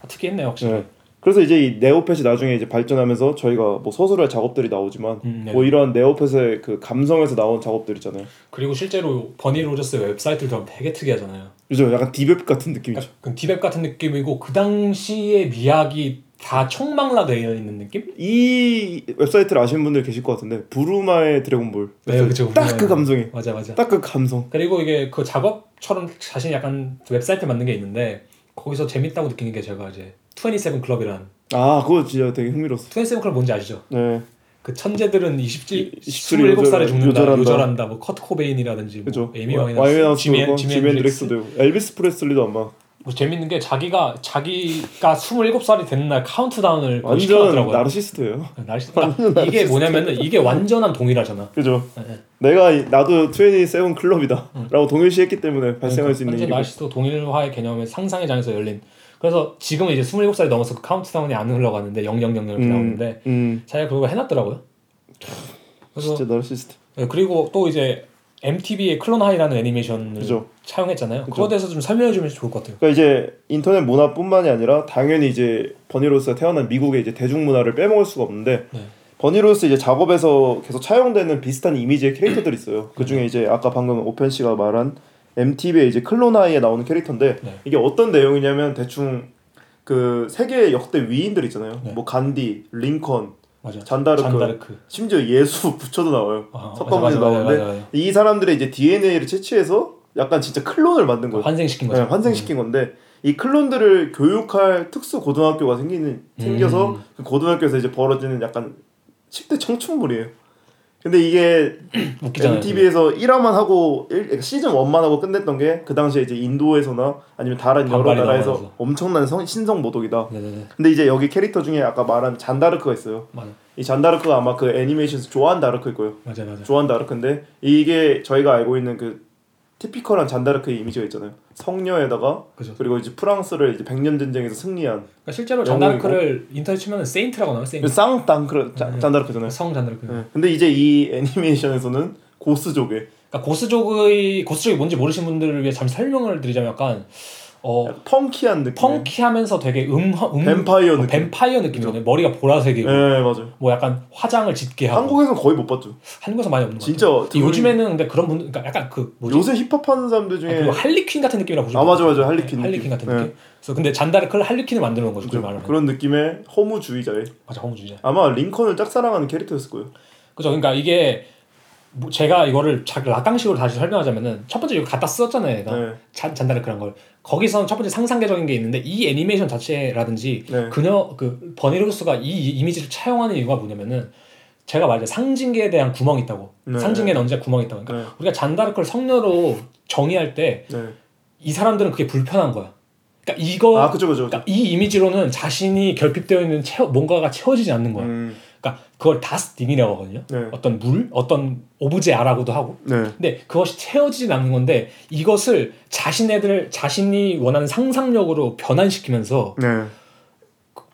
아, 특이했네요 확실히. 네. 그래서 이제 이 네오펫이 나중에 이제 발전하면서 저희가 뭐 서술할 작업들이 나오지만 음, 네. 뭐 이런 네오펫의 그 감성에서 나온 작업들 있잖아요. 그리고 실제로 버니 로저스 웹사이트를 들어가면 되게 특이하잖아요. 그죠? 약간 deep web 같은 느낌이죠. 그 deep web 같은 느낌이고 그 당시의 미학이 다 총망라 되어 있는 느낌? 이 웹사이트를 아시는 분들 계실 것 같은데 부르마의 드래곤볼. 네, 그쵸. 딱 그 감성이. 맞아 맞아. 딱 그 감성. 그리고 이게 그 작업처럼 자신이 약간 웹사이트 만든 게 있는데 거기서 재밌다고 느끼는 게 제가 이제 27 클럽이란 아 그거 진짜 되게 흥미로웠어. 27 클럽 뭔지 아시죠? 네. 그 천재들은 27, 27 27살에 죽는다, 요절한다. 요절한다, 뭐 커트 코베인이라든지 뭐 와이너스 와이너스, 지미, 지미 지미 지미 앤드릭스. 앤드릭스도 엘비스 프레슬리도 아마 뭐 재밌는 게 자기가 자기가 27살이 되는 날 카운트다운을 완전. 나르시스트예요. 날씨 그러니까 이게 뭐냐면은 이게 완전한 동일하잖아. 그죠. 네, 네. 내가 이- 나도 27 클럽이다라고 동일시했기 때문에 발생할 수 있는 일이고. 날씨도 동일화의 개념의 상상의 장에서 열린. 그래서 지금은 이제 27살이 넘어서 그 카운트다운이 안 흘러가는데 0000 이렇게 나오는데 음, 자기가 그걸 해놨더라고요. 그래서 진짜 나르시스트. 네, 그리고 또 이제 MTV의 클론 하이라는 애니메이션을 그죠. 차용했잖아요. 그거에 대해서 좀 설명해 주면 좋을 것 같아요. 그러니까 이제 인터넷 문화뿐만이 아니라 당연히 이제 버니 로저스가 태어난 미국의 이제 대중 문화를 빼먹을 수가 없는데 네. 버니 로저스 이제 작업에서 계속 차용되는 비슷한 이미지의 캐릭터들이 있어요. 그 중에 이제 아까 방금 오펜 씨가 말한 MTV의 이제 클로나이에 나오는 캐릭터인데 네. 이게 어떤 내용이냐면 대충 그 세계 역대 위인들 있잖아요. 네. 뭐 간디, 링컨, 맞아. 잔다르크, 잔다르크. 심지어 예수 부처도 나와요. 아, 석가모니 나오는데 맞아, 맞아. 이 사람들의 이제 DNA를 채취해서 약간 진짜 클론을 만든 거예요. 환생시킨 네, 거죠. 환생시킨 건데 이 클론들을 교육할 특수 고등학교가 생기는 생겨서 음. 그 고등학교에서 이제 벌어지는 약간 10대 청춘물이에요. 근데 이게 음, 웃기잖아요. MTV에서 1화만 하고 일- 시즌 1만 하고 끝냈던 게 그 당시에 이제 인도에서나 아니면 다른 여러 나라에서 나와서. 엄청난 성, 신성 모독이다. 네네네. 근데 이제 여기 캐릭터 중에 아까 말한 잔다르크가 있어요. 맞아. 이 잔다르크가 아마 그 애니메이션에서 조안 다르크일 거예요. 맞아 맞아. 조안 다르크인데 이게 저희가 알고 있는 그 티피컬한 잔다르크의 이미지가 있잖아요. 성녀에다가 그죠. 그리고 이제 프랑스를 이제 백년 전쟁에서 승리한 그러니까 실제로. 잔다르크를 인터넷 치면은 Saint라고 나와요. Saint. 쌍땅크 네. 잔다르크잖아요. 성 잔다르크. 네. 근데 이제 이 애니메이션에서는 goth족의 그러니까 goth족의 goth족이 뭔지 모르시는 분들을 위해 잠시 설명을 드리자면 약간 어 funky한 느낌. funky하면서 되게 음, 음 뱀파이어 어, 느낌. 뱀파이어 느낌이거든요. 머리가 보라색이고 네 맞아요. 뭐 약간 화장을 짙게 하고 한국에서는 거의 못 봤죠. 한국에서 많이 없는 것 진짜 같아요. 드물- 요즘에는 근데 그런 분들 그러니까 약간 그 뭐지? 요새 힙합 하는 사람들 아, 중에 그리고 할리퀸 같은 느낌이라고 보시면 아 맞아. 맞아 할리퀸 네, 할리퀸. 같은 네. 느낌. 그래서 근데 잔다르크를 할리퀸을 만드는 거죠. 말하면. 그런 느낌의 허무주의자의 맞아 허무주의자. 아마 링컨을 짝사랑하는 캐릭터였을 거예요. 그죠. 그러니까 이게 뭐 제가 이거를 자- 락강식으로 다시 설명하자면은 첫 번째 이거 갖다 썼잖아요, 얘가. 네. 잔, 잔다르크란 걸. 거기서는 첫 번째 상상계적인 게 있는데 이 애니메이션 자체라든지 네. 그녀 그 버니로스가 이 이미지를 차용하는 이유가 뭐냐면은 제가 말했 상징계에 대한 구멍이 있다고. 네. 상징계는 언제 구멍이 있다고. 그러니까 네. 우리가 잔다르크를 성녀로 정의할 때이 네. 사람들은 그게 불편한 거야. 그러니까 이거 아 그죠 그죠. 그러니까 이 이미지로는 자신이 결핍되어 있는 채워, 뭔가가 채워지지 않는 거야. 음, 그러니까 그걸 다스딩이라고 하거든요. 네. 어떤 물, 어떤 오브제아라고도 하고. 네. 근데 그것이 채워지진 않는 건데 이것을 자신애들 자신이 원하는 상상력으로 변환시키면서 네.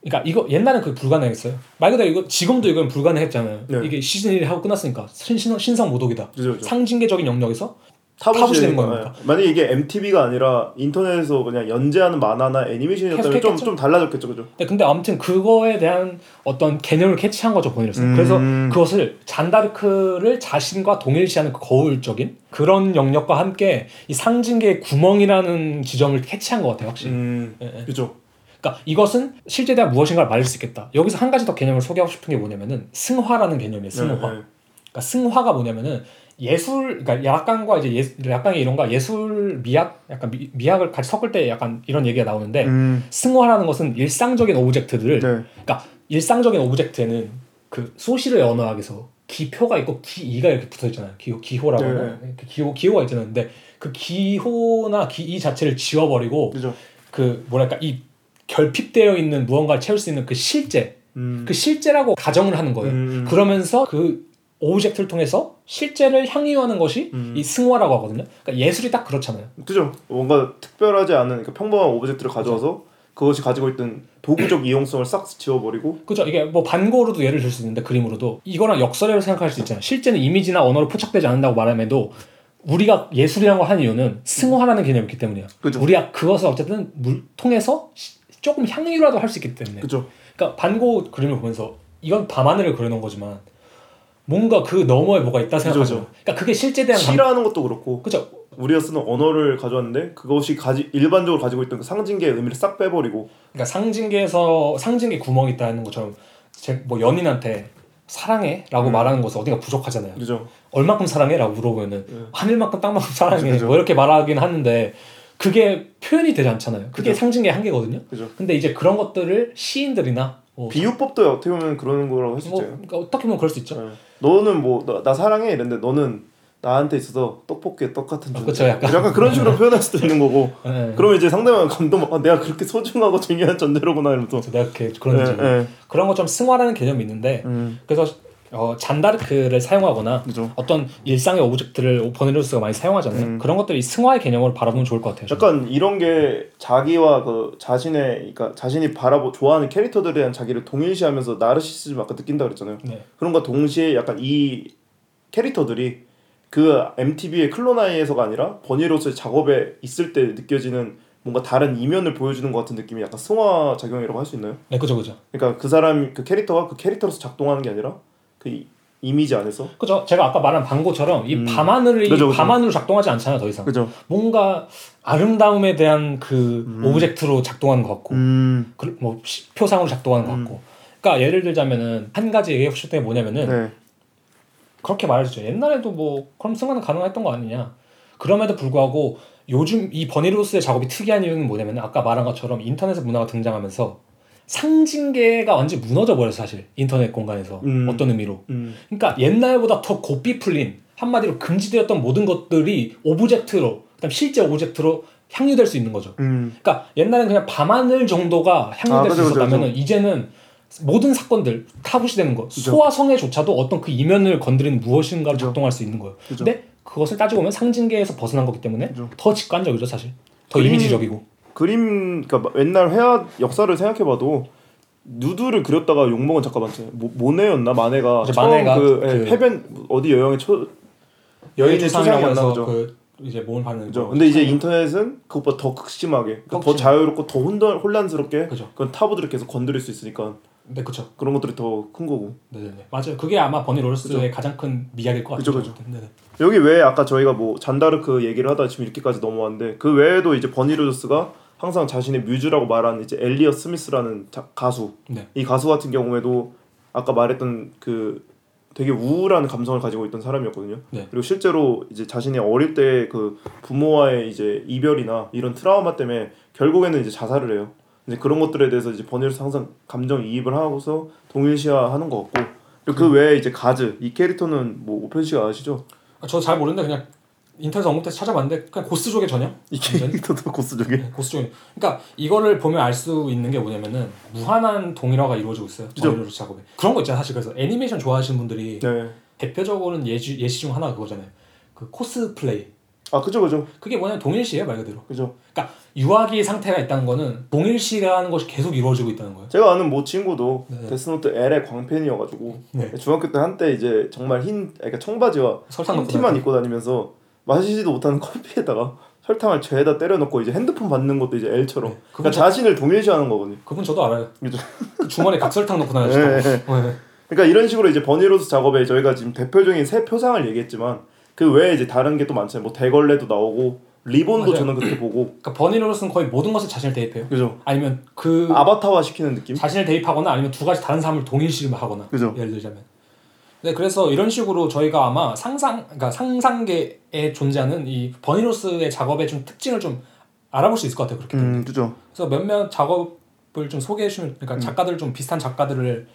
그러니까 이거 옛날엔 그게 불가능했어요. 말 그대로 이거 지금도 이건 불가능했잖아요. 네. 이게 시즌 1 하고 끝났으니까 신성, 신성 모독이다. 그죠 그죠. 상징계적인 영역에서 타부시 되는. 거니까. 만약에 이게 MTV가 아니라 인터넷에서 그냥 연재하는 만화나 애니메이션이었다면 좀? 좀 달라졌겠죠, 그죠? 근데, 근데 아무튼 그거에 대한 어떤 개념을 캐치한 거죠 본인으로서. 음. 그래서 그것을 잔다르크를 자신과 동일시하는 그 거울적인 그런 영역과 함께 이 상징계의 구멍이라는 지점을 캐치한 것 같아요 확실히. 음, 예, 예. 그죠. 그러니까 이것은 실제에 대한 무엇인가를 말할 수 있겠다. 여기서 한 가지 더 개념을 소개하고 싶은 게 뭐냐면은 승화라는 개념이에요. 승화. 네, 네. 그러니까 승화가 뭐냐면은 예술, 그러니까 약간과 이제 예, 약간의 이론과 예술 미학, 약간 미, 미학을 같이 섞을 때 약간 이런 얘기가 나오는데 음, 승화라는 것은 일상적인 object들을, 네. 그러니까 일상적인 object에는 그 소쉬르의 언어학에서 기표가 있고 기의가 이렇게 붙어 있잖아요. 기호, 기호라고 네. 하나? 그 기호, 기호가 있잖아요. 근데 그 기호나 기의 자체를 지워버리고 그죠. 그 뭐랄까 이 결핍되어 있는 무언가를 채울 수 있는 그 실재 음, 그 실재라고 가정을 하는 거예요. 음. 그러면서 그 object를 통해서 실재를 향유하는 것이 음. 이 승화라고 하거든요. 그러니까 예술이 딱 그렇잖아요. 그죠. 뭔가 특별하지 않은 그러니까 평범한 object를 가져와서 그것이 가지고 있던 도구적 이용성을 싹 지워버리고 그죠? 이게 뭐 반 고흐도 예를 들 수 있는데 그림으로도 이거랑 역설이라고 생각할 수 있잖아요. 실재는 이미지나 언어로 포착되지 않는다고 말함에도 우리가 예술이라고 한 이유는 승화라는 개념이 있기 때문이에요. 그죠. 우리가 그것을 어쨌든 뭘 통해서 시- 조금 향유라도 할 수 있기 때문에. 그죠. 그러니까 반고 그림을 보면서 이건 밤하늘을 그려놓은 거지만 뭔가 그 너머에 뭐가 있다 생각하죠. 그죠, 그러니까 그게 실제 대한 감... 시라는 것도 그렇고 그죠. 우리가 쓰는 언어를 가져왔는데 그것이 가지 일반적으로 가지고 있던 그 상징계의 의미를 싹 빼버리고 그러니까 상징계에서 상징계 구멍이 있다는 것처럼 제 뭐 연인한테 사랑해라고 음. 말하는 것은 어디가 부족하잖아요. 그죠. 얼마큼 사랑해라고 물어보면은 음. 하늘만큼 땅만큼 사랑해 그죠. 뭐 이렇게 말하긴 하는데 그게 표현이 되지 않잖아요. 그게 그죠. 상징계 한계거든요. 그죠. 근데 이제 그런 것들을 시인들이나 뭐, 비유법도 어떻게 보면 그러는 거라고 할수뭐 있죠. 그러니까 어떻게 보면 그럴 수 있죠. 네. 너는 뭐 나 사랑해 이랬는데 너는 나한테 있어서 떡볶이에 떡 같은 아, 존재. 그쵸, 약간. 그런 식으로 표현할 수도 있는 거고. 네. 그러면 이제 상대방 감동 아, 내가 그렇게 소중하고 중요한 존재로구나 이러면서. 내가 이렇게 그런 예, 네, 예. 그런 것처럼 승화라는 개념이 있는데 음. 그래서 어, 잔다르크를 사용하거나 그죠. 어떤 일상의 object를 버니 로저스가 많이 사용하잖아요. 음. 그런 것들이 승화의 개념으로 바라보면 좋을 것 같아요. 저는. 약간 이런 게 자기와 그 자신의 그러니까 자신이 바라보 좋아하는 캐릭터들에 대한 자기를 동일시하면서 나르시시즘 아까 느낀다 그랬잖아요. 네. 그런 거 동시에 약간 이 캐릭터들이 그 MTV의 클로나이에서가 아니라 버니로스의 작업에 있을 때 느껴지는 뭔가 다른 이면을 보여주는 것 같은 느낌이 약간 승화 작용이라고 할 수 있나요? 네, 그죠, 그죠. 그러니까 그 사람 그 캐릭터가 그 캐릭터로서 작동하는 게 아니라 그 이- 이미지 안에서 그죠. 제가 아까 말한 방고처럼 이 음. 밤하늘이 그죠, 그죠. 밤하늘로 작동하지 않잖아요, 더 이상. 그죠? 뭔가 아름다움에 대한 그 object로 작동하는 것 같고, 음, 그, 뭐 시- 표상으로 작동하는 것 음. 같고. 그러니까 예를 들자면은 한 가지 얘기해 보실 때 뭐냐면은 네, 그렇게 말해주죠. 옛날에도 뭐 그럼 승화는 가능했던 거 아니냐. 그럼에도 불구하고 요즘 이 버니 로저스의 작업이 특이한 이유는 뭐냐면 아까 말한 것처럼 인터넷 문화가 등장하면서 상징계가 완전히 무너져 버렸어 사실 인터넷 공간에서 음. 어떤 의미로. 음, 그러니까 옛날보다 더 고삐 풀린 한마디로 금지되었던 모든 것들이 object로 그다음 실제 object로 향유될 수 있는 거죠. 음, 그러니까 옛날엔 그냥 밤하늘 정도가 향유될 아, 수 그죠, 그죠, 있었다면은 이제는 모든 사건들 타부시되는 거 소와 성애조차도 어떤 그 이면을 건드리는 무엇인가로 그죠. 작동할 수 있는 거예요. 그죠. 근데 그것을 따지고 보면 상징계에서 벗어난 거기 때문에 그죠. 더 직관적이죠 사실. 더 그림- 이미지적이고. 그림 그러니까 옛날 회화 역사를 생각해봐도 누드를 그렸다가 욕먹은 작가 많잖아요. 모, 모네였나 마네가 처음 마네가 그, 예, 그- 해변 어디 여행의 초 여인의 나오죠. 그 이제 몸을 바르는 그죠. 거. 근데 이제 인터넷은 그것보다 더 극심하게 그러니까 더. 자유롭고 더 혼돈, 혼란스럽게 그죠. 그런 타부들을 계속 건드릴 수 있으니까 네 그렇죠. 그런 것들이 더 큰 거고. 네네네 맞아요. 그게 아마 버니 로저스의 가장 큰 미학일 것 같아요. 그죠. 네네. 여기 외에 아까 저희가 뭐 잔다르크 얘기를 하다 지금 이렇게까지 넘어왔는데 그 외에도 이제 버니 로저스가 항상 자신의 뮤즈라고 말하는 이제 엘리엇 스미스라는 자- 가수 네. 이 가수 같은 경우에도 아까 말했던 그 되게 우울한 감성을 가지고 있던 사람이었거든요. 네. 그리고 실제로 이제 자신이 어릴 때 그 부모와의 이제 이별이나 이런 트라우마 때문에 결국에는 이제 자살을 해요. 이제 그런 것들에 대해서 이제 버니로스 항상 감정 이입을 하고서 동일시하는 것 같고 그리고 그 외에 이제 가즈 이 캐릭터는 뭐 오펜 씨가 아시죠? 아, 저잘 모르는데 그냥 인터넷 언급돼서 찾아봤는데 그냥 고스족의 전형. 이? 캐릭터도 고스적이. 네, 고스족이. 그러니까 이거를 보면 알 수 있는 게 뭐냐면은 무한한 동일화가 이루어지고 있어요. 버니로스 작업에. 그런 거 있잖아요. 사실 그래서 애니메이션 좋아하시는 분들이 네. 대표적으로는 예시 예시 중 하나가 그거잖아요. 그 cosplay. 아 그죠 그죠 그게 뭐냐면 동일시예요 말 그대로. 그죠. 그러니까 유아기 상태가 있다는 거는 동일시라는 것이 계속 이루어지고 있다는 거예요. 제가 아는 모 친구도 네. 데스노트 L의 광팬이어가지고 네. 중학교 때 한때 이제 정말 흰 그러니까 청바지와 흰 티만. 입고 다니면서 마시지도 못하는 커피에다가 설탕을 죄다 때려 넣고 이제 핸드폰 받는 것도 이제 L처럼 네. 그러니까 그건 자신을 동일시하는 거거든요. 그분 저도 알아요. 그 주머니에 각설탕 넣고 네, 다녔다고. 네. 그러니까 이런 식으로 이제 버니로스 작업에 저희가 지금 대표적인 세 표상을 얘기했지만 그 외에 이제 다른 게 또 많잖아요. 뭐 대걸레도 나오고 리본도 맞아요. 저는 그렇게 보고 그러니까 버니로스는 거의 모든 것에 자신을 대입해요. 그죠. 아니면 그 아바타화 시키는 느낌. 자신을 대입하거나 아니면 두 가지 다른 사람을 동일시를 하거나 그죠. 예를 들자면 네 그래서 이런 식으로 저희가 아마 상상 그러니까 상상계에 존재하는 이 버니로스의 작업의 좀 특징을 좀 알아볼 수 있을 것 같아요 그렇게 되면 음 그죠. 그래서 몇몇 작업을 좀 소개해 주시면 그러니까 작가들 좀 비슷한 작가들을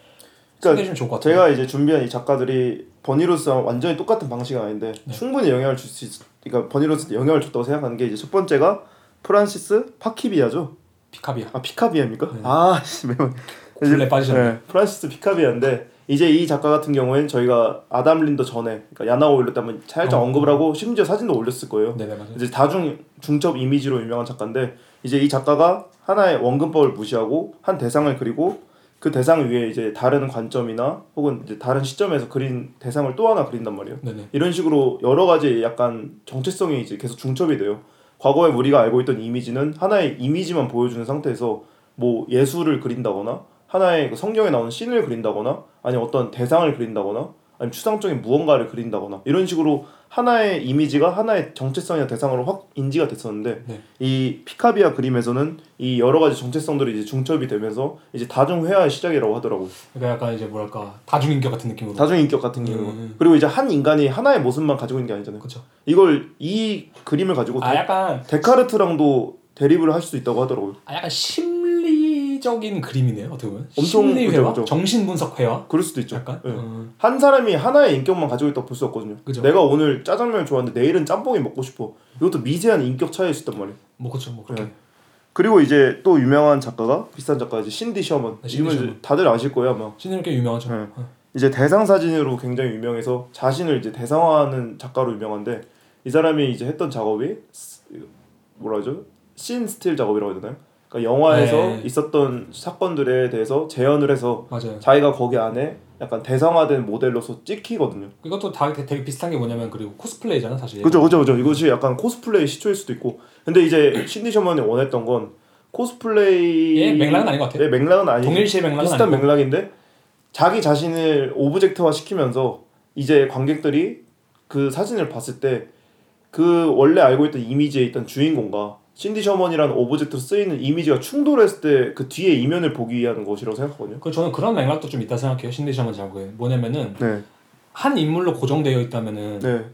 소개해 음. 그러니까 좋을 것 같아요 제가 이제 준비한 이 작가들이 버니 로저스랑 완전히 똑같은 방식은 아닌데 네. 충분히 영향을 줄 수 있. 그러니까 버니 로저스한테 영향을 줬다고 생각하는 게 이제 첫 번째가 프란시스 파키비아죠. 피카비아 아 피카비아입니까? 네. 아 씨, 매번. 굴레 빠지셨네 네, 프란시스 피카비아인데 이제 이 작가 같은 경우에는 저희가 아담 린더 전에 그러니까 야나 오일러 때 한번 살짝 어. 언급을 하고 심지어 사진도 올렸을 거예요. 네네 맞아요 이제 다중 중첩 이미지로 유명한 작가인데 이제 이 작가가 하나의 원근법을 무시하고 한 대상을 그리고 그 대상 위에 이제 다른 관점이나 혹은 이제 다른 시점에서 그린 대상을 또 하나 그린단 말이에요. 네네 이런 식으로 여러 가지 약간 정체성이 이제 계속 중첩이 돼요. 과거에 우리가 알고 있던 이미지는 하나의 이미지만 보여주는 상태에서 뭐 예술을 그린다거나 하나의 그 성경에 나오는 씬을 그린다거나 아니면 어떤 대상을 그린다거나 아니면 추상적인 무언가를 그린다거나 이런 식으로 하나의 이미지가 하나의 정체성이나 대상으로 확 인지가 됐었는데 네. 이 피카비아 그림에서는 이 여러 가지 정체성들이 이제 중첩이 되면서 이제 다중 회화의 시작이라고 하더라고요. 그러니까 약간 이제 뭐랄까 다중인격 같은 느낌으로. 다중 인격 같은 경우 음. 그리고 이제 한 인간이 하나의 모습만 가지고 있는 게 아니잖아요. 그렇죠. 이걸 이 그림을 가지고 아 데, 약간 데카르트랑도 대립을 할수 있다고 하더라고요. 아 약간 심 리적인 그림이네요. 어떻게 보면. 엄청 심리 그죠, 회화, 그죠. 정신 분석 회화. 그럴 수도 있죠. 약간. 예. 음. 한 사람이 하나의 인격만 가지고 있다고 볼 수 없거든요. 그죠. 내가 오늘 짜장면을 좋아하는데 내일은 짬뽕이 먹고 싶어. 이것도 미세한 인격 차이일 수 있단 말이에요. 뭐 그렇죠. 뭐 그렇게. 네. 그리고 이제 또 유명한 작가가 비슷한 작가 이제 신디 셔먼. 네, 신디 셔먼. 다들 아실 거예요 아마. 신이 꽤 유명하죠. 네. 어. 이제 대상 사진으로 굉장히 유명해서 자신을 이제 대상화하는 작가로 유명한데 이 사람이 이제 했던 작업이 스- 뭐라 하죠? scene still 작업이라고 해야 되나요? 그러니까 영화에서 네. 있었던 사건들에 대해서 재현을 해서 맞아요. 자기가 거기 안에 약간 대상화된 모델로서 찍히거든요. 이것도 다 되게, 비슷한 게 뭐냐면 그리고 cosplay잖아 사실. 그죠, 그죠, 그죠. 이것이 약간 cosplay 시초일 수도 있고. 근데 이제 신디 셔먼이 원했던 건 cosplay. 예, 맥락은 아닌 것 같아요. 예, 맥락은 아니. 동일시의 맥락은 비슷한 아니고. 맥락인데 자기 자신을 object화 시키면서 이제 관객들이 그 사진을 봤을 때 그 원래 알고 있던 이미지에 있던 주인공과 신디 셔먼이라는 object로 쓰이는 이미지가 충돌했을 때 그 뒤에 이면을 보기 위한 것이라고 생각하거든요. 그 저는 그런 맥락도 좀 있다 생각해요. 신디 셔먼 작업에 뭐냐면은 네, 한 인물로 고정되어 있다면은 네.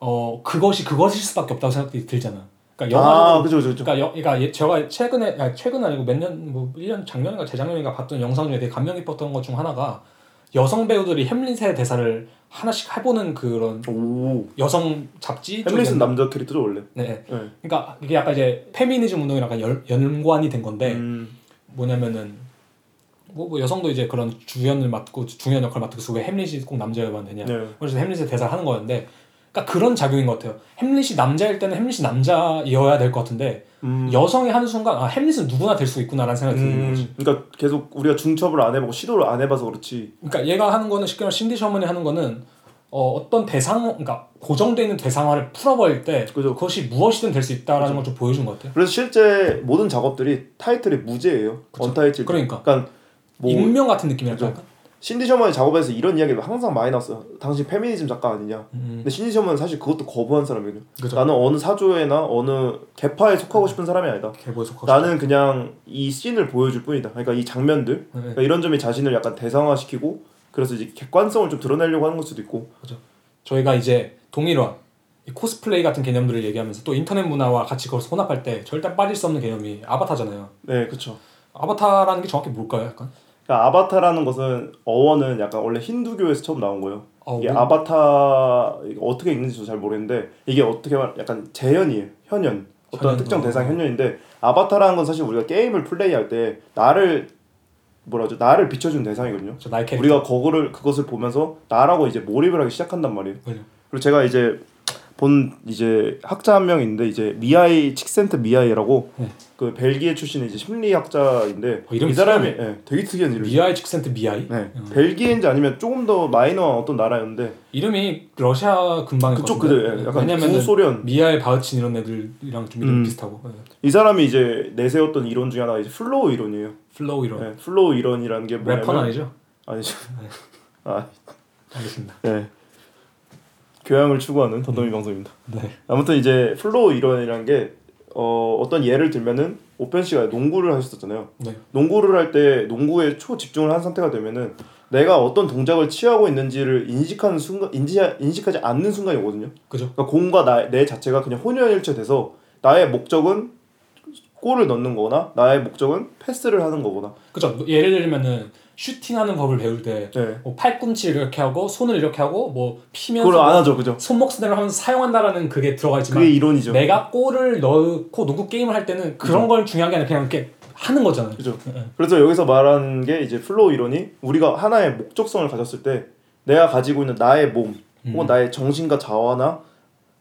어 그것이 그것일 수밖에 없다고 생각이 들잖아. 그러니까 아, 영화로 그죠, 그죠, 그죠. 그러니까, 여, 그러니까 예- 제가 최근에 아니 최근 아니고 몇 년 뭐 1년 작년인가 재작년인가 봤던 영상 중에 되게 감명 깊었던 것 중 하나가 여성 배우들이 햄릿의 대사를 하나씩 해보는 그런 오. 여성 잡지 햄릿은 남자 캐릭터죠 원래. 네. 네. 그러니까 이게 약간 이제 페미니즘 운동이랑 약간 연, 연관이 된 건데 음, 뭐냐면은 뭐, 뭐 여성도 이제 그런 주연을 맡고 중요한 역할 맡고 그래서 왜 햄릿이 꼭 남자여야만 되냐 네. 그래서 햄릿의 대사를 하는 거였는데 그러니까 그런 작용인 것 같아요 햄릿이 남자일 때는 햄릿이 남자여야 될 것 같은데 음. 여성이 하는 순간 아 햄릿은 누구나 될 수 있구나라는 생각이 드는 거지 음, 그러니까 계속 우리가 중첩을 안 해보고 시도를 안 해봐서 그렇지. 그러니까 얘가 하는 거는 쉽게 말하면 신디 셔먼이 하는 거는 어, 어떤 대상 그러니까 고정되어 있는 대상화를 풀어버릴 때 그죠. 그것이 무엇이든 될 수 있다라는 걸 좀 보여준 것 같아요 그래서 실제 모든 작업들이 타이틀이 무제예요. 그쵸. 언타이틀. 그러니까. 그러니까 뭐 익명 같은 느낌이랄까. 신디 셔먼의 작업에서 이런 이야기가 항상 많이 나왔어요. 당신 페미니즘 작가 아니냐. 음, 근데 신디 셔먼은 사실 그것도 거부한 사람이거든요. 그죠 나는 어느 사조에나 어느 개파에 속하고 싶은 사람이 아니다. 개보에 속하고 나는 그냥 이 씬을 보여줄 뿐이다. 그러니까 이 장면들, 네. 그러니까 이런 점이 자신을 약간 대상화시키고 그래서 이제 객관성을 좀 드러내려고 하는 걸 수도 있고. 저희가 이제 동일화 이 코스플레이 같은 개념들을 얘기하면서 또 인터넷 문화와 같이 그걸 혼합할 때 절대 빠질 수 없는 개념이 아바타잖아요. 네, 그렇죠. 아바타라는 게 정확히 뭘까요? 약간 그러니까 아바타라는 것은 어원은 약간 원래 힌두교에서 처음 나온 거예요. 어, 이게 뭐- 아바타 어떻게 읽는지 잘 모르겠는데 이게 어떻게 말 약간 재현이에요. 현현. 어떤 현현, 특정 어. 대상 현현인데 아바타라는 건 사실 우리가 게임을 플레이할 때 나를 뭐라죠? 나를 비춰준 대상이거든요. 우리가 그거를 그것을 보면서 나라고 이제 몰입을 하기 시작한단 말이에요. 그죠. 그리고 제가 이제 본 이제 학자 한 명 있는데 이제 미아이 칙센트 미아이라고 네. 그 벨기에 출신의 이제 심리학자인데 어, 이 사람이 예, 되게 특이한 이름이 미아이 축센트 미아이 네. 음. 벨기에인지 아니면 조금 더 마이너한 어떤 나라였는데 이름이 러시아 근방일 그쪽 같은데. 예, 약간 구소련 미아이 바흐친 이런 애들이랑 좀 이름 음. 비슷하고 네. 이 사람이 이제 내세웠던 이론 중에 하나가 이제 flow 이론이에요. flow 이론 예, flow 이론이라는 게 뭐냐면 래퍼는 아니죠? 아니죠. 네. 아, 알겠습니다. 네. 교양을 추구하는 덤덤이 방송입니다. 네. 아무튼 이제 flow 이론이라는 게 어, 어떤 예를 들면은 오펜 씨가 농구를 하셨었잖아요. 네. 농구를 할 때 농구에 초 집중을 한 상태가 되면은 내가 어떤 동작을 취하고 있는지를 인식하는 순간 인지 인식하지 않는 순간이 오거든요. 그죠. 그러니까 공과 나, 내 자체가 그냥 혼연일체돼서 나의 목적은 골을 넣는 거거나 나의 목적은 패스를 하는 거거나. 그죠. 예를 들면은 슈팅하는 법을 배울 때 네. 뭐 팔꿈치를 이렇게 하고 손을 이렇게 하고 뭐 피면서 그걸 안뭐 하죠, 그죠? 손목 스냅을 하면서 사용한다라는 그게 들어가 있지만 그게 이론이죠. 내가 골을 넣고 농구 게임을 할 때는 그런 걸 중요한 게 아니라 그냥 이렇게 하는 거잖아요. 그죠. 예. 그래서 여기서 말하는 게 이제 flow 이론이 우리가 하나의 목적성을 가졌을 때 내가 가지고 있는 나의 몸 혹은 음. 나의 정신과 자아나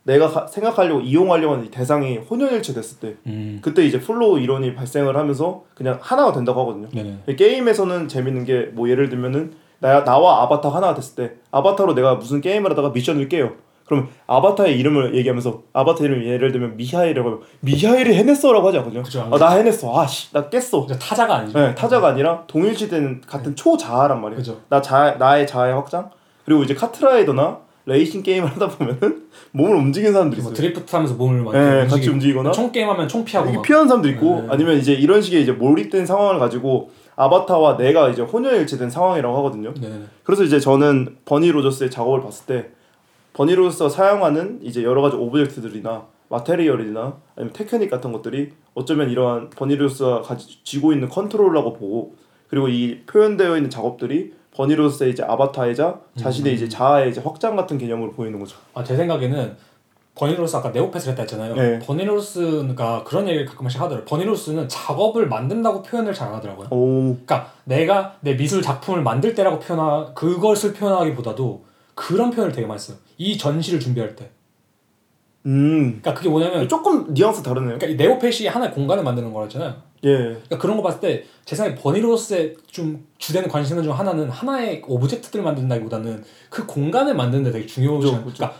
내가 가- 생각하려고 이용하려고 하는 이 대상이 혼연일체 됐을 때 음. 그때 이제 flow 이론이 발생을 하면서 그냥 하나가 된다고 하거든요. 네네. 게임에서는 재밌는 게 뭐 예를 들면은 나, 나와 아바타 하나가 됐을 때 아바타로 내가 무슨 게임을 하다가 미션을 깨요. 그럼 아바타의 이름을 얘기하면서 아바타 이름 예를 들면 미하일이라고 하면 미하일이 해냈어라고 하지 않거든요. 그죠. 아, 나 해냈어. 아씨, 나 깼어. 타자가 아니죠. 네, 타자가 아니라 동일시되는 같은 초자아란 말이에요. 그죠. 나 자, 나의 자아의 확장. 그리고 이제 카트라이더나 레이싱 게임을 하다 보면은 몸을 움직이는 사람들이 뭐 있어요. 드리프트 하면서 몸을 막 네, 이렇게 같이 움직이고. 움직이거나 총 게임 하면 총 피하고 막. 피하는 사람도 있고 네. 아니면 이제 이런 식의 이제 몰입된 상황을 가지고 아바타와 내가 이제 혼연일체된 상황이라고 하거든요. 네. 그래서 이제 저는 버니 로저스의 작업을 봤을 때 버니 로저스가 사용하는 이제 여러 가지 object들이나 material이나 아니면 테크닉 같은 것들이 어쩌면 이러한 버니 로저스가 가지, 쥐고 있는 컨트롤이라고 보고 그리고 이 표현되어 있는 작업들이 버니 로저스의 이제 아바타이자 자신의 음. 이제 자아의 이제 확장 같은 개념으로 보이는 거죠. 아, 제 생각에는 버니 로저스 아까 Neopets 했다 했잖아요. 네. 버니 로저스가 그런 얘기를 가끔씩 하더라고요. 버니 로저스는 작업을 만든다고 표현을 잘 안 하더라고요. 오, 그러니까 내가 내 미술 작품을 만들 때라고 표현하 그것을 표현하기보다도 그런 표현을 되게 많이 써요. 이 전시를 준비할 때. 음, 그러니까 그게 뭐냐면 조금 뉘앙스 다르네요. 그러니까 이 Neopets이 하나의 공간을 만드는 거잖아요. 예, 그러니까 그런 거 봤을 때 제 생각에 버니 로저스의 좀 주되는 관심 중 하나는 하나의 object들을 만든다기보다는 그 공간을 만드는 데 되게 하 그죠. 그러니까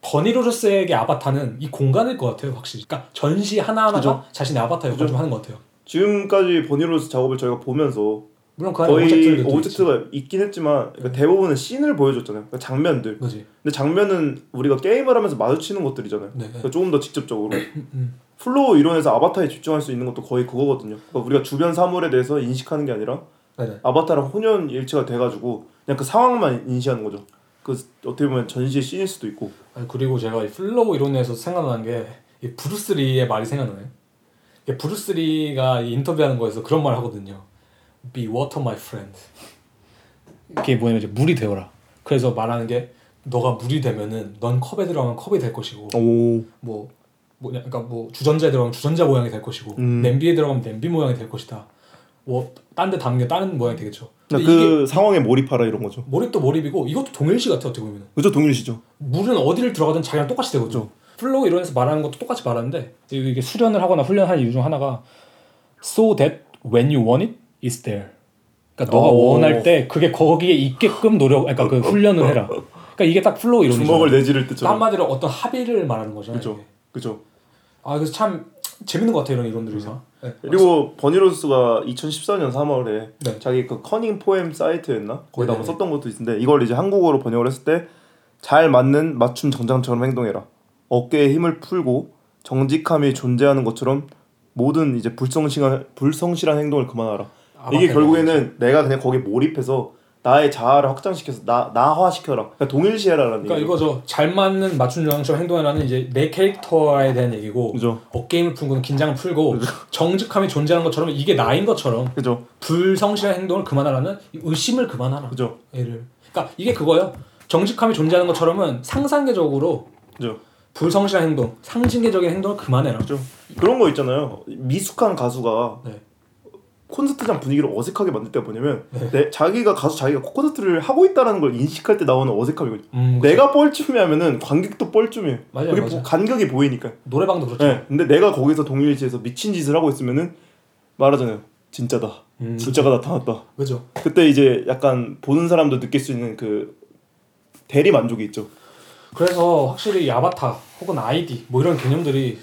버니 로저스에게 아바타는 이 공간일 것 같아요, 확실히. 그러니까 전시 하나하나가 그죠. 자신의 아바타 역할 그죠. 좀 하는 것 같아요. 지금까지 버니 로저스 작업을 저희가 보면서 물론 그 거의 object가 있긴 했지만 그러니까 대부분은 scene을 보여줬잖아요. 그러니까 장면들. 그지. 근데 장면은 우리가 게임을 하면서 마주치는 것들이잖아요. 네. 그러니까 조금 더 직접적으로 음. flow 이론에서 아바타에 집중할 수 있는 것도 거의 그거거든요. 그러니까 우리가 주변 사물에 대해서 인식하는 게 아니라 네네. 아바타랑 혼연 일체가 돼가지고 그냥 그 상황만 인식하는 거죠. 그 어떻게 보면 전시의 scene일 수도 있고. 아니, 그리고 제가 이 flow 이론에서 생각나는 게이 브루스 리의 말이 생각나네. 이게 브루스 리가 이 인터뷰하는 거에서 그런 말 하거든요. Be water, my friend. 이게 뭐냐면 이제 물이 되어라. 그래서 말하는 게 너가 물이 되면은 넌 컵에 들어가면 컵이 될 것이고 오. 뭐 뭐냐 그러니까 뭐 주전자에 들어가면 주전자 모양이 될 것이고 음. 냄비에 들어가면 냄비 모양이 될 것이다. 뭐 딴 데 담는 게 다른 모양이 되겠죠. 근데 그 이게 상황에 몰입하라 이런 거죠. 몰입도 몰입이고 이것도 동일시 같아 어떻게 보면. 그죠 동일시죠. 물은 어디를 들어가든 자기랑 똑같이 되거든 요. flow 이론에서 말하는 것도 똑같이 말하는데 이게 수련을 하거나 훈련하는 이유 중 하나가 so that when you want it, it's there. 그러니까 너가 오. 원할 때 그게 거기에 있게끔 노력, 그러니까 그 훈련을 해라. 그러니까 이게 딱 flow 이론이죠. 주먹을 내지를 때처럼. 한마디로 어떤 합의를 말하는 거잖아요. 그죠. 그죠. 아 그래서 참 재밌는 것 같아요 이런 이론들이. 네. 그리고 버니로스가 2014년 3월에 네. 자기 그 커닝 포엠 사이트였나 거기다 한번 네네네. 썼던 것도 있는데 이걸 이제 한국어로 번역을 했을 때 잘 맞는 맞춤 정장처럼 행동해라 어깨에 힘을 풀고 정직함이 존재하는 것처럼 모든 이제 불성실한 불성실한 행동을 그만하라 이게 아바타의 결국에는 내가 그냥 거기에 몰입해서 나의 자아를 확장시켜서 나 나화시켜라 그러니까 동일시해라라는 그러니까 얘기죠. 이거죠. 잘 맞는 맞춤 정처럼 행동하라는 이제 내 캐릭터에 대한 얘기고 그죠 어깨힘을 풀고 긴장을 풀고 정직함이 존재하는 것처럼 이게 나인 것처럼 그죠 불성실한 행동을 그만하라는 이 의심을 그만하라. 그죠 얘를. 그러니까 이게 그거예요. 정직함이 존재하는 것처럼은 상상계적으로 그죠 불성실한 행동, 상징계적인 행동을 그만해라. 그죠 그런 거 있잖아요 미숙한 가수가 네. 콘서트장 분위기를 어색하게 만들 때가 뭐냐면 내, 자기가 가수 자기가 콘서트를 하고 있다라는 걸 인식할 때 나오는 어색함이거든요. 음, 내가 뻘쭘해하면은 관객도 뻘쭘해요. 맞아요, 그게 맞아요. 보- 간격이 보이니까. 노래방도 그렇죠. 네. 근데 내가 거기서 동일시해서 미친 짓을 하고 있으면은 말하잖아요. 진짜다. 음, 진짜가 나타났다. 그죠. 그때 이제 약간 보는 사람도 느낄 수 있는 그 대리 만족이 있죠. 그래서 확실히 이 아바타 혹은 아이디 뭐 이런 개념들이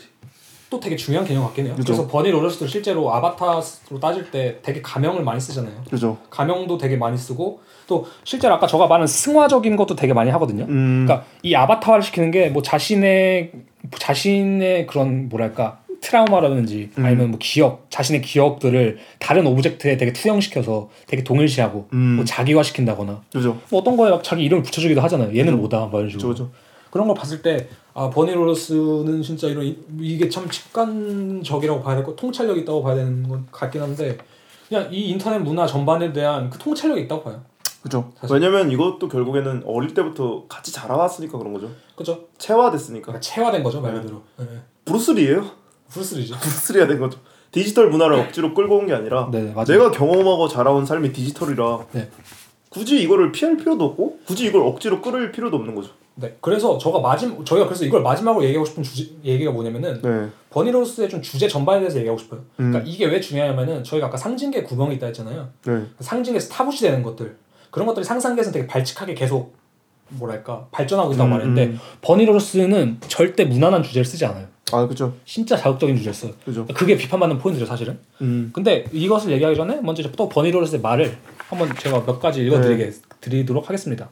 또 되게 중요한 개념 같긴 해요. 그죠. 그래서 버니 로저스도 실제로 아바타로 따질 때 되게 가명을 많이 쓰잖아요. 그죠. 가명도 되게 많이 쓰고 또 실제로 아까 저가 말한 승화적인 것도 되게 많이 하거든요. 음. 그러니까 이 아바타화를 시키는 게 뭐 자신의 자신의 그런 뭐랄까 트라우마라든지 음. 아니면 뭐 기억 자신의 기억들을 다른 object에 되게 투영시켜서 되게 동일시하고 음. 뭐 자기화시킨다거나 그죠. 뭐 어떤 거에 막 자기 이름을 붙여주기도 하잖아요. 얘는 뭐다 뭐 이런. 식으로. 그죠. 그런 걸 봤을 때 아, 버니 로저스는 진짜 이런 이- 이게 참 직관적이라고 봐야 되고 통찰력 이 있다고 봐야 되는 건 같긴 한데 그냥 이 인터넷 문화 전반에 대한 그 통찰력이 있다고 봐요. 그죠. 왜냐면 이것도 결국에는 어릴 때부터 같이 자라왔으니까 그런 거죠. 그죠? 체화됐으니까. 그러니까 체화된 거죠 말 네. 그대로. 네. 브루스리예요. 브루스리죠. 브루스리가 된 거죠. 디지털 문화를 억지로 끌고 온 게 아니라 네, 맞아요. 내가 경험하고 자라온 삶이 디지털이라 네. 굳이 이거를 피할 필요도 없고 굳이 이걸 억지로 끌을 필요도 없는 거죠. 네. 그래서 저가 마지막 저희가 그래서 이걸 마지막으로 얘기하고 싶은 주제 얘기가 뭐냐면은 네. 버니 로저스의 좀 주제 전반에 대해서 얘기하고 싶어요. 그러니까 음. 이게 왜 중요하냐면은 저희가 아까 상징계 구멍이 있다 했잖아요. 네. 상징에서 타부시 되는 것들 그런 것들이 상상계에서 되게 발칙하게 계속 뭐랄까 발전하고 있다고 음, 말했는데 음. 버니로스는 절대 무난한 주제를 쓰지 않아요. 아 그죠. 진짜 자극적인 주제를 써요. 그죠. 그게 비판받는 포인트죠 사실은. 음. 근데 이것을 얘기하기 전에 먼저 또 버니로스의 말을 한번 제가 몇 가지 읽어드리게 네. 드리도록 하겠습니다.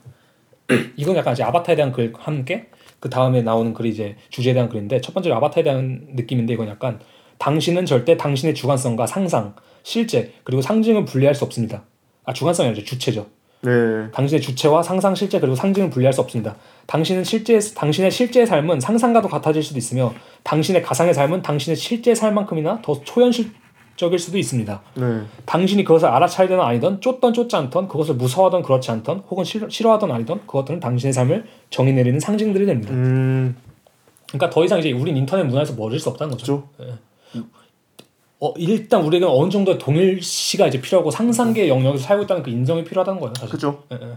이건 약간 이제 아바타에 대한 글 함께 그 다음에 나오는 글이 이제 주제에 대한 글인데 첫 번째로 아바타에 대한 느낌인데 이건 약간 당신은 절대 당신의 주관성과 상상, 실제 그리고 상징을 분리할 수 없습니다. 아 주관성이 아니죠 주체죠. 네. 당신의 주체와 상상, 실제 그리고 상징을 분리할 수 없습니다. 당신은 실제 당신의 실제 삶은 상상과도 같아질 수도 있으며 당신의 가상의 삶은 당신의 실제 삶만큼이나 더 초현실 적일 수도 있습니다. 네. 당신이 그것을 알아차리든 아니든 쫓던 쫓지 않던 그것을 무서워하던 그렇지 않던 혹은 싫어, 싫어 하던 아니던 그것들은 당신의 삶을 정의 내리는 상징들이 됩니다. 음. 그러니까 더 이상 이제 우린 인터넷 문화에서 멀어질 수 없다는 거죠. 그죠. 어, 일단 우리에게 어느 정도의 동일시가 이제 필요하고 상상계의 영역에서 살고 있다는 그 인정이 필요하다는 거예요. 사실. 그죠. 예, 예.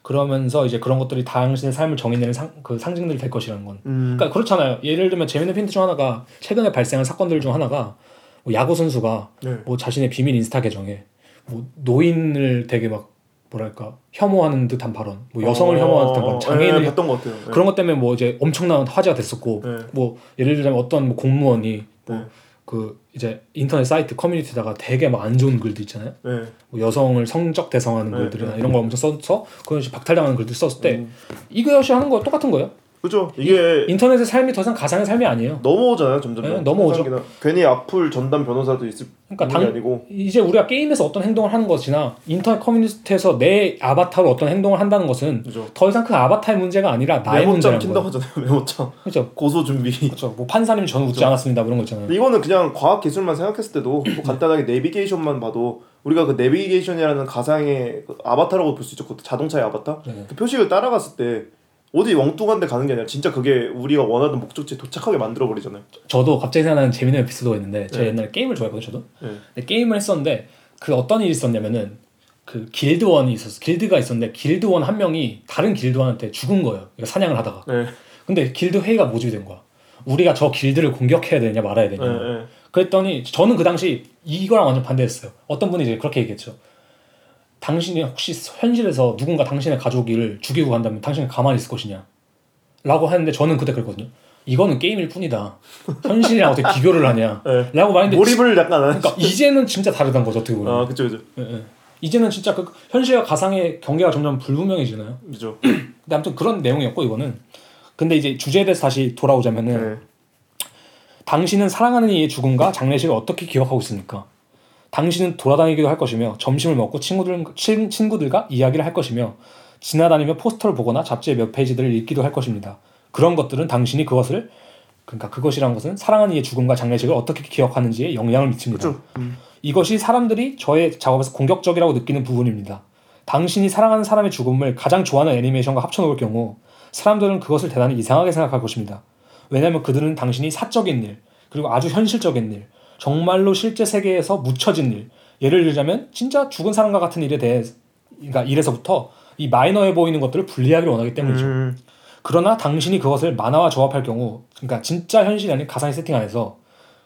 그러면서 이제 그런 것들이 당신의 삶을 정의내는 상, 그 상징들이 될 것이라는 건. 음. 그러니까 그렇잖아요. 예를 들면 재밌는 핀트 중 하나가 최근에 발생한 사건들 중 하나가 뭐 야구 선수가 네. 뭐 자신의 비밀 인스타 계정에 뭐 노인을 되게 막 뭐랄까 혐오하는 듯한 발언, 뭐 여성을 어, 혐오하는 듯한 발언, 장애인을 네, 봤던 것 같아요. 네. 그런 것 때문에 뭐 이제 엄청난 화제가 됐었고 네. 뭐 예를 들자면 어떤 뭐 공무원이 네. 뭐그 이제 인터넷 사이트 커뮤니티다가 되게 막 안 좋은 글도 있잖아요. 네. 뭐 여성을 성적 대상하는 네, 글들이나 네. 이런 거 엄청 써서 그런 식으로 박탈당하는 글들 썼을 때 음. 이것이 하는 거 똑같은 거예요. 그죠. 이게 인터넷의 삶이 더 이상 가상의 삶이 아니에요. 넘어오잖아요 점점. 네, 넘어오죠. 괜히 악플 전담 변호사도 있을 그러니까 당, 아니고. 이제 우리가 게임에서 어떤 행동을 하는 것이나 인터넷 커뮤니티에서 내 아바타로 어떤 행동을 한다는 것은 그죠. 더 이상 그 아바타의 문제가 아니라 나의 문제라는 킨다고 거예요. 하잖아요. 메모장. 그렇죠. 고소 준비. 그렇죠. 뭐 판사님 저는 웃지. 않았습니다. 뭐 이런 거 있잖아요. 이거는 그냥 과학 기술만 생각했을 때도 뭐 간단하게 내비게이션만 봐도 우리가 그 내비게이션이라는 가상의 그 아바타라고 볼 수 있죠. 그 자동차의 아바타. 네. 그 표식을 따라갔을 때 어디 엉뚱한 데 가는 게 아니라 진짜 그게 우리가 원하던 목적지에 도착하게 만들어 버리잖아요. 저도 갑자기 생각나는 재밌는 에피소드가 있는데 제가 네. 옛날에 게임을 좋아했거든요. 저도. 네. 근데 게임을 했었는데 그 어떤 일이 있었냐면은 그 길드원이 있었어. 길드가 있었는데 길드원 한 명이 다른 길드원한테 죽은 거예요. 그러니까 사냥을 하다가. 네. 근데 길드 회의가 모집이 된 거야. 우리가 저 길드를 공격해야 되냐 말아야 되냐. 네. 네. 그랬더니 저는 그 당시 이거랑 완전 반대했어요. 어떤 분이 이제 그렇게 얘기했죠. 당신이 혹시 현실에서 누군가 당신의 가족을 죽이고 간다면 당신은 가만히 있을 것이냐? 라고 하는데 저는 그때 그랬거든요. 이거는 게임일 뿐이다. 현실이랑 어떻게 비교를 하냐? 네. 라고 말했는데 몰입을 약간 안 그러니까 이제는 진짜 다르다는 거죠 어떻게 보면. 아 그죠 그죠 예, 예. 이제는 진짜 그 현실과 가상의 경계가 점점 불분명해지나요? 그죠. 근데 아무튼 그런 내용이었고 이거는. 근데 이제 주제에 대해서 다시 돌아오자면은 네. 당신은 사랑하는 이의 죽음과 장례식을 어떻게 기억하고 있습니까? 당신은 돌아다니기도 할 것이며 점심을 먹고 친구들 친, 친구들과 이야기를 할 것이며 지나다니며 포스터를 보거나 잡지의 몇 페이지들을 읽기도 할 것입니다. 그런 것들은 당신이 그것을 그러니까 그것이란 것은 사랑하는 이의 죽음과 장례식을 어떻게 기억하는지에 영향을 미칩니다. 그죠. 음. 이것이 사람들이 저의 작업에서 공격적이라고 느끼는 부분입니다. 당신이 사랑하는 사람의 죽음을 가장 좋아하는 애니메이션과 합쳐놓을 경우 사람들은 그것을 대단히 이상하게 생각할 것입니다. 왜냐하면 그들은 당신이 사적인 일, 그리고 아주 현실적인 일, 정말로 실제 세계에서 묻혀진 일, 예를 들자면 진짜 죽은 사람과 같은 일에 대해, 그러니까 일에서부터 이 마이너해 보이는 것들을 분리하기를 원하기 때문이죠. 음. 그러나 당신이 그것을 만화와 조합할 경우, 그러니까 진짜 현실이 아닌 가상의 세팅 안에서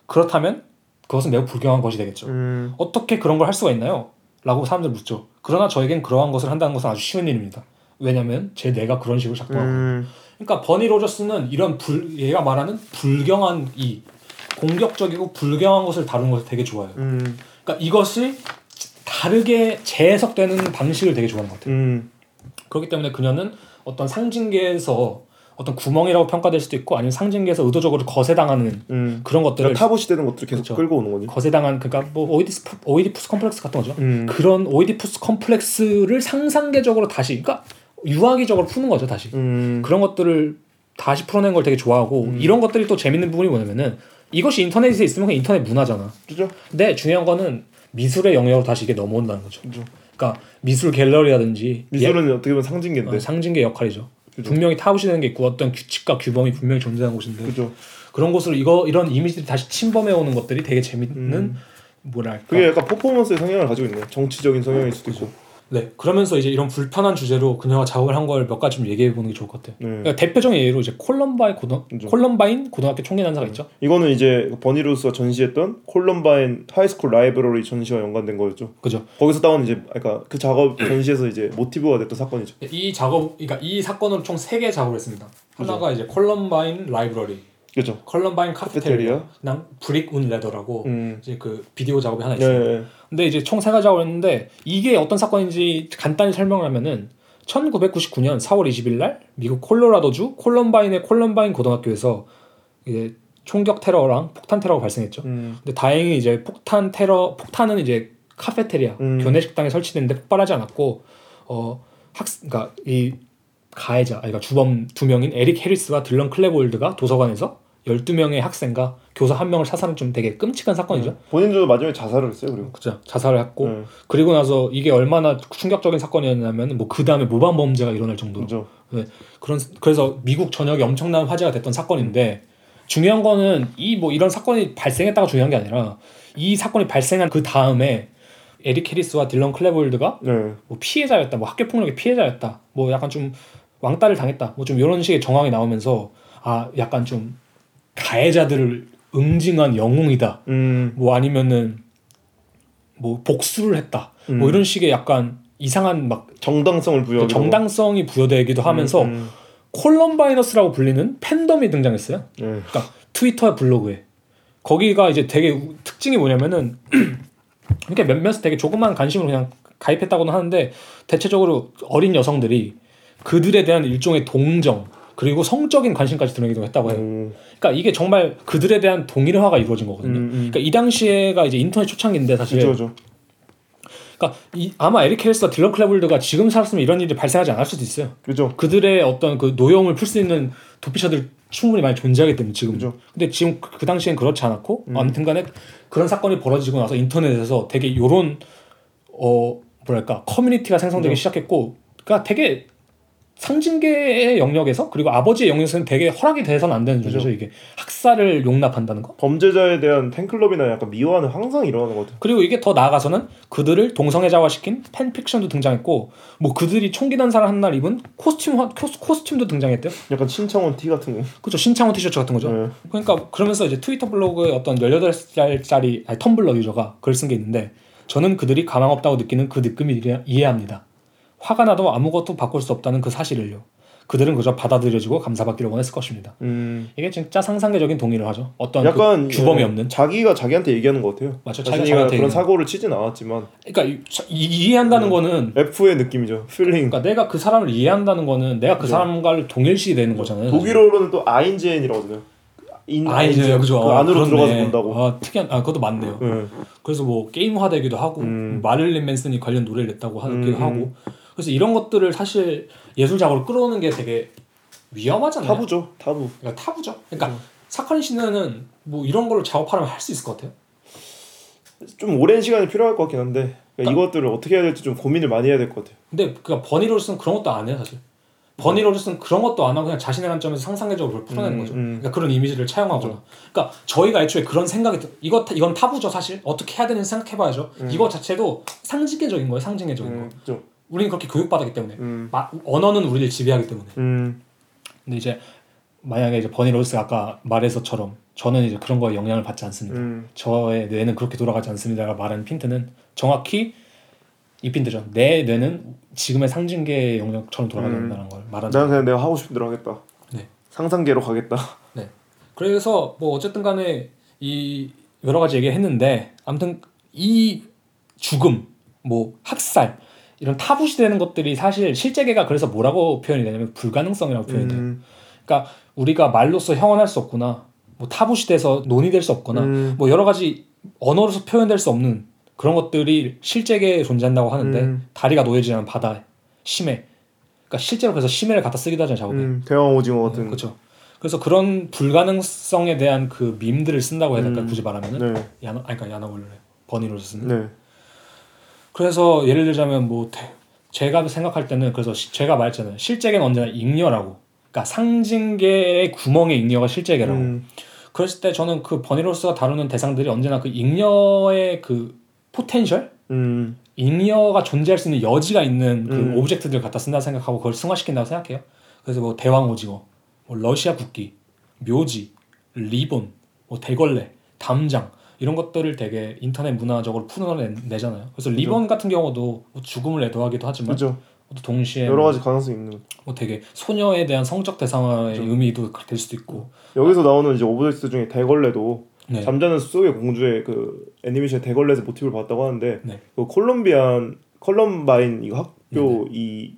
그렇다면 그것은 매우 불경한 것이 되겠죠. 음. 어떻게 그런 걸 할 수가 있나요? 라고 사람들 묻죠. 그러나 저에겐 그러한 것을 한다는 것은 아주 쉬운 일입니다. 왜냐하면 제 뇌가 그런 식으로 작동하고. 음. 그러니까 버니 로저스는 이런 불 얘가 말하는 불경한 이 공격적이고 불경한 것을 다루는 것을 되게 좋아해요. 음. 그러니까 이것이 다르게 재해석되는 방식을 되게 좋아하는 것 같아요. 음. 그렇기 때문에 그녀는 어떤 상징계에서 어떤 구멍이라고 평가될 수도 있고 아니면 상징계에서 의도적으로 거세당하는 음. 그런 것들을 그러니까 타부시 되는 것들을 계속 그렇죠. 끌고 오는 거지. 거세당한 그러니까 뭐 오이디스 오이디푸스 컴플렉스 같은 거죠. 음. 그런 오이디푸스 컴플렉스를 상상계적으로 다시 그러니까 유아기적으로 푸는 거죠 다시 음. 그런 것들을 다시 풀어낸 걸 되게 좋아하고 이런 것들이 또 재밌는 부분이 뭐냐면은 이것이 인터넷에 있으면 그냥 인터넷 문화잖아 그죠. 근데 중요한 거는 미술의 영역으로 다시 이게 넘어온다는 거죠 그죠. 그러니까 미술 갤러리라든지 미술은 어떻게 보면 예, 상징계인데. 어, 상징계 역할이죠 그죠. 분명히 타부시되는 게 있고 어떤 규칙과 규범이 분명히 존재하는 곳인데 그죠. 그런 곳으로 이거 이런 이미지들이 다시 침범해 오는 것들이 되게 재밌는 음. 뭐랄까 그게 약간 퍼포먼스의 성향을 가지고 있네. 정치적인 성향일 수도 있고. 네. 그러면서 이제 이런 불편한 주제로 그녀가 작업을 한 걸 몇 가지 좀 얘기해 보는 게 좋을 것 같아요. 네. 그러니까 대표적인 예로 이제 콜럼바인 고등 그죠. 콜럼바인 고등학교 총기 난사가 있죠. 이거는 이제 버니 로저스가 전시했던 Columbine High School Library 전시와 연관된 거였죠. 그죠. 거기서 따온 이제 그러니까 그 작업 전시에서 이제 모티브가 됐던 사건이죠. 이 작업 그러니까 이 사건으로 총 세 개 작업을 했습니다. 하나가 이제 Columbine Library, 그렇죠. Columbine Cafeteria. 그냥 Brig Und Ladder라고 음. 이제 그 비디오 작업이 하나 예, 있어요. 예. 근데 이제 총 세 가지 작업을 했는데 이게 어떤 사건인지 간단히 설명을 하면은 1999년 4월 20일 날 미국 콜로라도주 콜럼바인의 콜럼바인 고등학교에서 이제 총격 테러랑 폭탄 테러가 발생했죠. 음. 근데 다행히 이제 폭탄 테러 폭탄은 이제 카페테리아 음. 교내 식당에 설치됐는데 폭발하지 않았고 어학 그러니까 이 가해자 그러니까 주범 두 명인 에릭 해리스와 딜런 클레볼드가 도서관에서 12명의 학생과 교사 한 명을 사살한 좀 되게 끔찍한 사건이죠. 본인도 마지막에 자살을 했어요. 그리고. 그죠. 자살을 했고 네. 그리고 나서 이게 얼마나 충격적인 사건이었냐면 뭐 그 다음에 모방 범죄가 일어날 정도로 그죠. 그런 그래서 미국 전역에 엄청난 화제가 됐던 사건인데 중요한 거는 이 뭐 이런 사건이 발생했다가 중요한 게 아니라 이 사건이 발생한 그 다음에 에릭 해리스와 딜런 클레볼드가 네. 뭐 피해자였다, 뭐 학교 폭력의 피해자였다, 뭐 약간 좀 왕따를 당했다, 뭐 좀 이런 식의 정황이 나오면서 아 약간 좀 가해자들을 응징한 영웅이다, 음. 뭐 아니면은 뭐 복수를 했다, 음. 뭐 이런 식의 약간 이상한 막 정당성을 부여하기도 정당성이 부여되기도 하면서 음, 음. Columbiners라고 불리는 팬덤이 등장했어요. 네. 그러니까 트위터 블로그에 거기가 이제 되게 우- 특징이 뭐냐면은 이렇게 몇몇 되게 조그만 관심으로 그냥 가입했다고는 하는데 대체적으로 어린 여성들이 그들에 대한 일종의 동정 그리고 성적인 관심까지 드러내기도 했다고 해요. 오. 그러니까 이게 정말 그들에 대한 동일화가 이루어진 거거든요. 음, 음. 그러니까 이 당시에가 이제 인터넷 초창기인데 사실 그죠. 그러니까 이, 아마 에릭 해리스와 딜런 클레볼드가 지금 살았으면 이런 일이 발생하지 않을 수도 있어요. 그죠. 그들의 어떤 그 노여움을 풀 수 있는 도피처들 충분히 많이 존재하기 때문에 지금. 그죠. 근데 지금 그, 그 당시엔 그렇지 않았고 음. 아무튼간에 그런 사건이 벌어지고 나서 인터넷에서 되게 요런 어 뭐랄까 커뮤니티가 생성되기 그죠. 시작했고, 그러니까 되게 상징계의 영역에서 그리고 아버지의 영역에서는 되게 허락이 돼서는 안 되는. 주제죠 이게 학살을 용납한다는 거. 범죄자에 대한 팬클럽이나 약간 미화는 항상 일어나는 것 같아요. 그리고 이게 더 나아가서는 그들을 동성애자화시킨 팬픽션도 등장했고 뭐 그들이 총기 난사를 한 날 입은 코스튬 코스, 코스튬도 등장했대요. 약간 신청원 티 같은 거. 그죠 신창원 티셔츠 같은 거죠. 네. 그러니까 그러면서 이제 트위터 블로그에 어떤 18살짜리 아니 텀블러 유저가 글 쓴 게 있는데 저는 그들이 가망 없다고 느끼는 그 느낌을 이해- 이해합니다. 화가 나도 아무것도 바꿀 수 없다는 그 사실을요. 그들은 그저 받아들여주고 감사받기를 원했을 것입니다. 음. 이게 진짜 상상계적인 동의를 하죠. 어떤 약간 그 규범이 예, 없는. 자기가 자기한테 얘기하는 것 같아요. 맞죠. 자기가 그런 얘기하는. 사고를 치진 않았지만 그러니까 이, 이- 이해한다는 음. 거는 F의 느낌이죠. feeling. 그러니까 내가 그 사람을 이해한다는 거는 내가 그 그죠. 사람과를 동일시 되는 거잖아요. 독일어로는 또. 인아 이제 그죠. 그 어, 안으로 그렇네. 들어가서 본다고. 아 특이한 아 그것도 맞네요. 네. 그래서 뭐 게임화되기도 하고 음. 마릴린 맨슨이 관련 노래를 냈다고 하기도 음. 하고 그래서 이런 것들을 사실 예술작으로 끌어오는 게 되게 위험하잖아요. 타부죠. 타부. 그러니까 타부죠. 그러니까 음. 사카린 씨는 뭐 이런 걸로 작업하려면 할 수 있을 것 같아요. 좀 오랜 시간이 필요할 것 같긴 한데 그러니까 그러니까- 이것들을 어떻게 해야 될지 좀 고민을 많이 해야 될 것 같아요. 근데 그니까 버니로스는 그런 것도 안 해요 사실. 버니로스는 그런 것도 안 하고 그냥 자신의 관점에서 상상계적으로 그걸 풀어내는 음, 거죠. 음. 그러니까 그런 이미지를 차용하거나. 그러니까 저희가 애초에 그런 생각이 들- 이거 타- 이건 타부죠 사실. 어떻게 해야 되는지 생각해봐야죠. 음. 이거 자체도 상징계적인 거예요. 상징계적인 거. 음, 좀. 우리는 그렇게 교육받았기 때문에. 음. 마- 언어는 우리를 지배하기 때문에. 음. 근데 이제 만약에 이제 버니 로스가 아까 말해서처럼 저는 이제 그런 거에 영향을 받지 않습니다. 음. 저의 뇌는 그렇게 돌아가지 않습니다가 말하는 핀트는 정확히 이 핀트죠. 내 뇌는 지금의 상징계의 영역처럼 돌아가지 음. 않는다는 걸 말하는. 나는 그냥 내가 하고 싶은 대로 하겠다. 네. 상상계로 가겠다. 그래서 뭐 어쨌든 간에 이 여러 가지 얘기했는데 아무튼 이 죽음, 뭐 학살 이런 타부시되는 것들이 사실 실제계가 그래서 뭐라고 표현이 되냐면 불가능성이라고 표현이 돼요. 음. 그러니까 우리가 말로써 형언할 수 없구나, 뭐 타부시돼서 논의될 수 없거나, 음. 뭐 여러 가지 언어로서 표현될 수 없는 그런 것들이 실제계에 존재한다고 하는데 음. 다리가 놓여지지 않은 바다, 심해. 그러니까 실제로 그래서 심해를 갖다 쓰기도 하잖아요 작업에. 음. 대왕 오징어 같은. 그렇죠. 그래서 그런 불가능성에 대한 그 밈들을 쓴다고 해야 될까 음. 굳이 말하면은 네. 야나 아니 그러니까 야나볼레 버니로스는. 네. 그래서 예를 들자면 뭐 대- 제가 생각할 때는 그래서 시- 제가 말했잖아요. 실제계는 언제나 잉여라고. 그러니까 상징계의 구멍에 잉여가 실제계라고. 음. 그랬을 때 저는 그 버니 로저스가 다루는 대상들이 언제나 그 잉여의 그 potential 음. 잉여가 존재할 수 있는 여지가 있는 그 음. object들 갖다 쓴다 생각하고 그걸 승화시킨다고 생각해요. 그래서 뭐 대왕 오징어, 뭐 러시아 국기, 묘지, 리본, 뭐 대걸레, 담장 이런 것들을 되게 인터넷 문화적으로 풀어내잖아요. 그래서 리본 같은 경우도 뭐 죽음을 애도하기도 하지만 그죠. 또 동시에 여러 가지 가능성이 있는. 뭐 되게 소녀에 대한 성적 대상화의 그죠. 의미도 될 수도 있고. 여기서 나오는 이제 object 중에 대걸레도 네. 잠자는 숲속의 공주의 그 애니메이션 대걸레에서 모티브를 봤다고 하는데 네. 그 콜롬비안 컬럼바인 이거 학교 네네. 이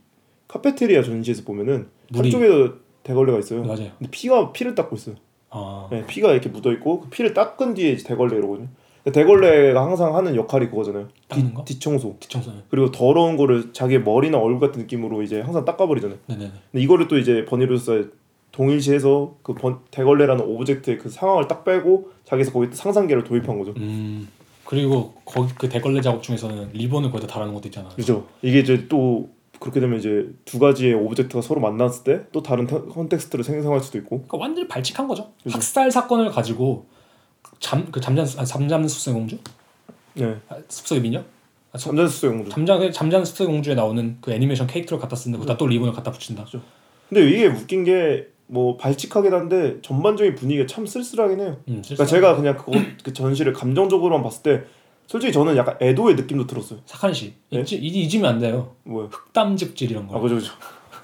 카페테리아 전시에서 보면은 물이- 한쪽에도 대걸레가 있어요. 맞아요. 근데 피가 피를 닦고 있어요. 아, 네, 피가 이렇게 묻어 있고 그 피를 닦은 뒤에 대걸레 이러거든요. 대걸레가 항상 하는 역할이 그거잖아요. 닦는 거? 뒤청소. 뒷청소는. 그리고 더러운 거를 자기의 머리나 얼굴 같은 느낌으로 이제 항상 닦아버리잖아요. 네네네. 근데 이거를 또 이제 버니 로저스에 동일시해서 그 번, 대걸레라는 object의 그 상황을 딱 빼고 자기서 거기 상상계를 도입한 거죠. 음 그리고 거기 그 대걸레 작업 중에서는 리본을 거기다 달아놓은 것도 있잖아요. 그죠? 이게 이제 또 그렇게 되면 이제 두 가지의 object가 서로 만났을 때 또 다른 터- context를 생성할 수도 있고. 그러니까 완전히 발칙한 거죠. 그죠. 학살 사건을 가지고 잠 그 잠잔 아, 잠자는 숲속의 공주? 네. 아, 숲속의 미녀? 아, 저- 잠자는 숲의 공주. 잠자 잠자는 숲속의 공주에 나오는 그 애니메이션 캐릭터를 갖다 쓰는데 거기다 또 리본을 갖다 붙인다. 근데 이게 웃긴 게 뭐 발칙하긴 한데 전반적인 분위기가 참 쓸쓸하긴 해요. 음, 그러니까 제가 그냥 그거 그 전시를 감정적으로만 봤을 때 솔직히 저는 약간 애도의 느낌도 들었어요. 사카린 씨 네? 잊지, 잊- 잊으면 안 돼요. 뭐야? 흑담즙질 이런 거. 아 그죠 그죠.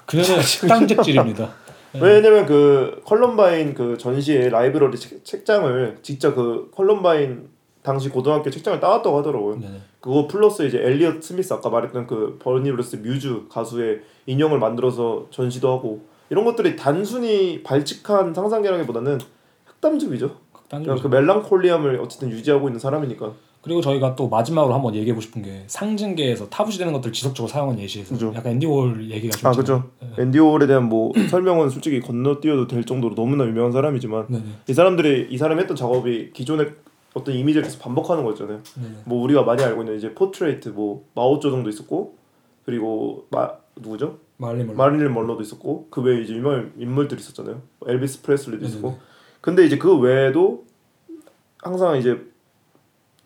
그녀는 흑담즙질입니다. 네. 왜냐면 그 컬럼바인 그 전시의 라이브러리 책, 책장을 직접 그 컬럼바인 당시 고등학교 책장을 따왔다고 하더라고요. 네네. 그거 플러스 이제 엘리엇 스미스 아까 말했던 그 버니 로저스 뮤즈 가수의 인형을 만들어서 전시도 하고 이런 것들이 단순히 발칙한 상상계라기보다는 흑담즙적이죠. 그냥 흑담즙 그 멜랑콜리함을 어쨌든 유지하고 있는 사람이니까. 그리고 저희가 또 마지막으로 한번 얘기해보고 싶은 게 상징계에서 타부시되는 것들 을 지속적으로 사용한 예시에서 그죠. 약간 앤디 워홀 얘기가 좀 아. 그죠. 앤디 워홀에 대한 뭐 설명은 솔직히 건너뛰어도 될 정도로 너무나 유명한 사람이지만 네네. 이 사람들이 이 사람이 했던 작업이 기존의 어떤 이미지를 계속 반복하는 거였잖아요. 네네. 뭐 우리가 많이 알고 있는 이제 portrait 뭐 마오쩌둥도 있었고 그리고 마 누구죠? 마릴린. 마릴린 먼로도 있었고 그 외에 이제 유명한 인물들이 있었잖아요. 엘비스 프레슬리도 네네네. 있었고. 근데 이제 그 외에도 항상 이제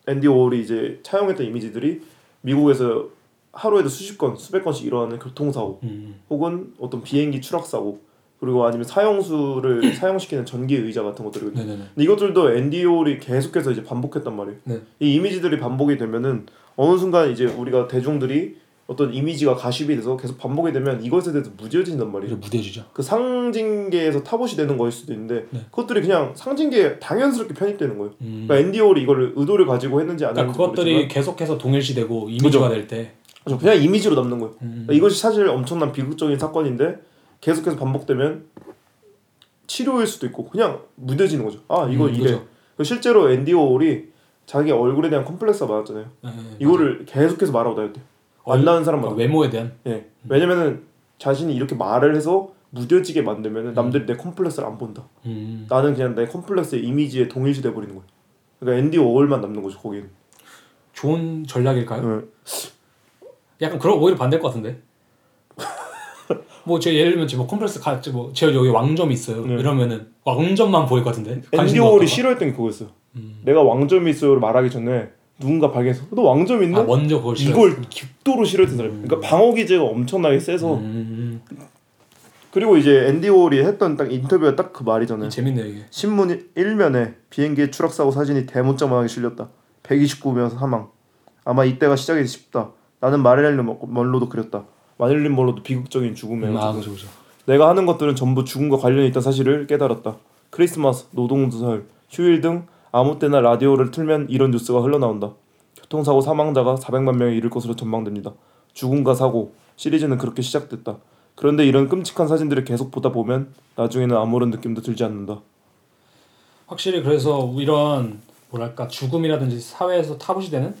앤디 오월이 이제 차용했던 이미지들이 미국에서 하루에도 수십 건, 수백 건씩 일어나는 교통사고 음. 혹은 어떤 비행기 추락 사고 그리고 아니면 사형수를 사형시키는 전기 의자 같은 것들이거든요. 네네네. 근데 이것들도 앤디 오월이 계속해서 이제 반복했단 말이에요. 네. 이 이미지들이 반복이 되면은 어느 순간 이제 우리가 대중들이 어떤 이미지가 가십이 돼서 계속 반복이 되면 이것에 대해서 무뎌진단 말이에요. 무뎌지죠. 그 상징계에서 타봇이 되는 거일 수도 있는데 네. 그것들이 그냥 상징계에 당연스럽게 편입되는 거예요. 음. 그러니까 앤디 오월이 이거를 의도를 가지고 했는지 안 그러니까 했는지 그것들이 계속해서 동일시되고 이미지가 될 때. 그죠. 그냥 이미지로 남는 거예요. 음. 그러니까 이것이 사실 엄청난 비극적인 사건인데 계속해서 반복되면 치료일 수도 있고 그냥 무뎌지는 거죠. 아 이거 음, 이래. 그죠. 그 실제로 앤디 워홀이 자기 얼굴에 대한 컴플렉스가 많았잖아요. 네, 네, 이거를 계속해서 말하고 다녔대. 안 얼- 나는 사람마다. 그러니까 외모에 대한. 예. 왜냐면은 자신이 이렇게 말을 해서 무뎌지게 만들면은 남들이 내 컴플렉스를 안 본다. 음. 나는 그냥 내 컴플렉스의 이미지에 동일시돼 버리는 거야. 그러니까 앤디 워홀만 남는 거죠 거기는. 좋은 전략일까요? 네. 약간 그런 오히려 반대일 것 같은데. 뭐 제가 예를 들면 지금 뭐 컴플렉스 같이 뭐 제가 여기 왕점이 있어요. 네. 이러면은 왕점만 보일 것 같은데. 앤디 워홀이. 싫어했던 게 그거였어. 음. 내가 왕점이 있어요를 말하기 전에 누군가 발견해서 너 왕점 있네? 아 먼저 그걸 싫어. 이걸 극도로 싫어했던 사람. 그러니까 방어 기제가 엄청나게 세서 음. 그리고 이제 앤디 워홀이 했던 딱 인터뷰가 딱 그 말이잖아요. 재밌네 이게. 신문 1면에 비행기 추락 사고 사진이 대문짝만하게 실렸다. 129명 사망. 아마 이때가 시작이 싶다. 나는 마릴린 먼로도 그렸다. 마릴린 먼로도 비극적인 죽음에 음, 아 그죠 그죠. 내가 하는 것들은 전부 죽음과 관련이 있다는 사실을 깨달았다. 크리스마스, 노동조설, 휴일 등 아무 때나 라디오를 틀면 이런 뉴스가 흘러나온다. 교통사고 사망자가 400만 명에 이를 것으로 전망됩니다. 죽음과 사고 시리즈는 그렇게 시작됐다. 그런데 이런 끔찍한 사진들을 계속 보다 보면 나중에는 아무런 느낌도 들지 않는다. 확실히 그래서 이런 뭐랄까 죽음이라든지 사회에서 타부시 되는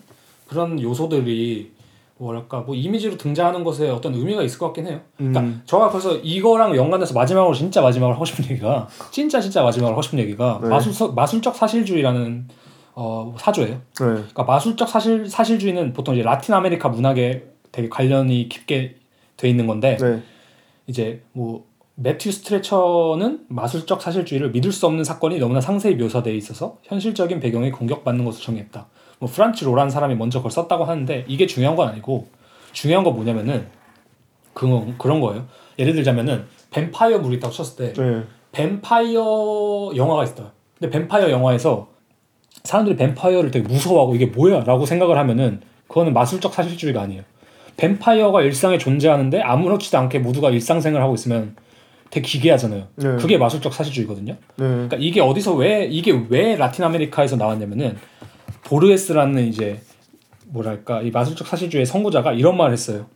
그런 요소들이 뭐랄까 뭐 이미지로 등장하는 것에 어떤 의미가 있을 것 같긴 해요. 그러니까 음. 저가 그래서 이거랑 연관돼서 마지막으로 진짜 마지막으로 하고 싶은 얘기가 진짜 진짜 마지막으로 하고 싶은 얘기가 네. 마술 마술적 사실주의라는 어 사조예요. 네. 그러니까 마술적 사실 사실주의는 보통 이제 라틴 아메리카 문학에 되게 관련이 깊게 돼 있는 건데 네. 이제 뭐 매튜 스트레처는 마술적 사실주의를 믿을 수 없는 사건이 너무나 상세히 묘사되어 있어서 현실적인 배경에 공격받는 것을 정의했다. 뭐 프란츠 로란 사람이 먼저 그걸 썼다고 하는데 이게 중요한 건 아니고 중요한 건 뭐냐면은 그 그런 거예요. 예를 들자면은 뱀파이어 물이 있다고 쳤을 때 네. 뱀파이어 영화가 있어요. 근데 뱀파이어 영화에서 사람들이 뱀파이어를 되게 무서워하고 이게 뭐야라고 생각을 하면은 그거는 마술적 사실주의가 아니에요. 뱀파이어가 일상에 존재하는데 아무렇지도 않게 모두가 일상생활을 하고 있으면 되게 기괴하잖아요. 네. 그게 마술적 사실주의거든요. 네. 그러니까 이게 어디서 왜 이게 왜 라틴 아메리카에서 나왔냐면은 보르헤스라는 이제 뭐랄까 이 마술적 사실주의의 선구자가 이런 말을 했어요.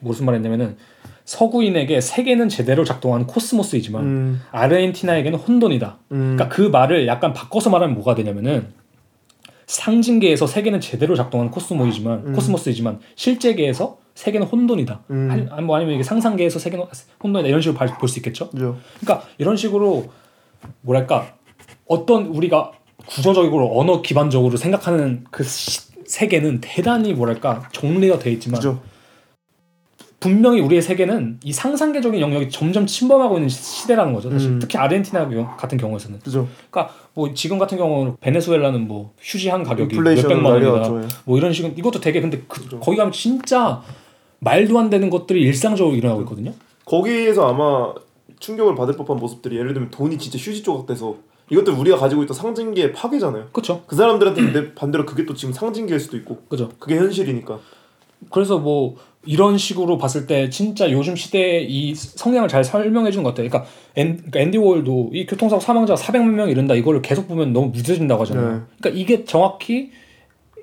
무슨 말했냐면은 서구인에게 세계는 제대로 작동하는 코스모스이지만 음. 아르헨티나에게는 혼돈이다. 음. 그러니까 그 말을 약간 바꿔서 말하면 뭐가 되냐면은 상징계에서 세계는 제대로 작동하는 코스모이지만 음. 코스모스이지만 실제계에서 세계는 혼돈이다. 음. 아니, 뭐 아니면 이게 상상계에서 세계는 혼돈이다 이런 식으로 볼 수 있겠죠. 그죠. 그러니까 이런 식으로 뭐랄까 어떤 우리가 구조적으로 언어 기반적으로 생각하는 그 시- 세계는 대단히 뭐랄까 정리가 돼 있지만 그죠. 분명히 우리의 세계는 이 상상계적인 영역이 점점 침범하고 있는 시- 시대라는 거죠. 사실 음. 특히 아르헨티나 경- 같은 경우에서는 그죠. 그러니까 뭐 지금 같은 경우는 베네수엘라는 뭐 휴지 한 가격이 몇백만 원이다. 예. 뭐 이런 식은 이것도 되게 근데 그, 그죠. 거기 가면 진짜 말도 안 되는 것들이 일상적으로 일어나고 있거든요. 거기에서 아마 충격을 받을 법한 모습들이 예를 들면 돈이 진짜 휴지 조각 돼서 이것들 우리가 가지고 있던 상징계의 파괴잖아요. 그렇죠. 그 사람들한테는 내 반대로 그게 또 지금 상징계일 수도 있고 그죠. 그게 현실이니까. 그래서 뭐 이런 식으로 봤을 때 진짜 요즘 시대의 이 성향을 잘 설명해 주는 것 같아요. 그러니까, 앤, 그러니까 앤디 워홀도 이 교통사고 사망자가 400만 명 이른다 이거를 계속 보면 너무 무뎌진다고 하잖아요. 네. 그러니까 이게 정확히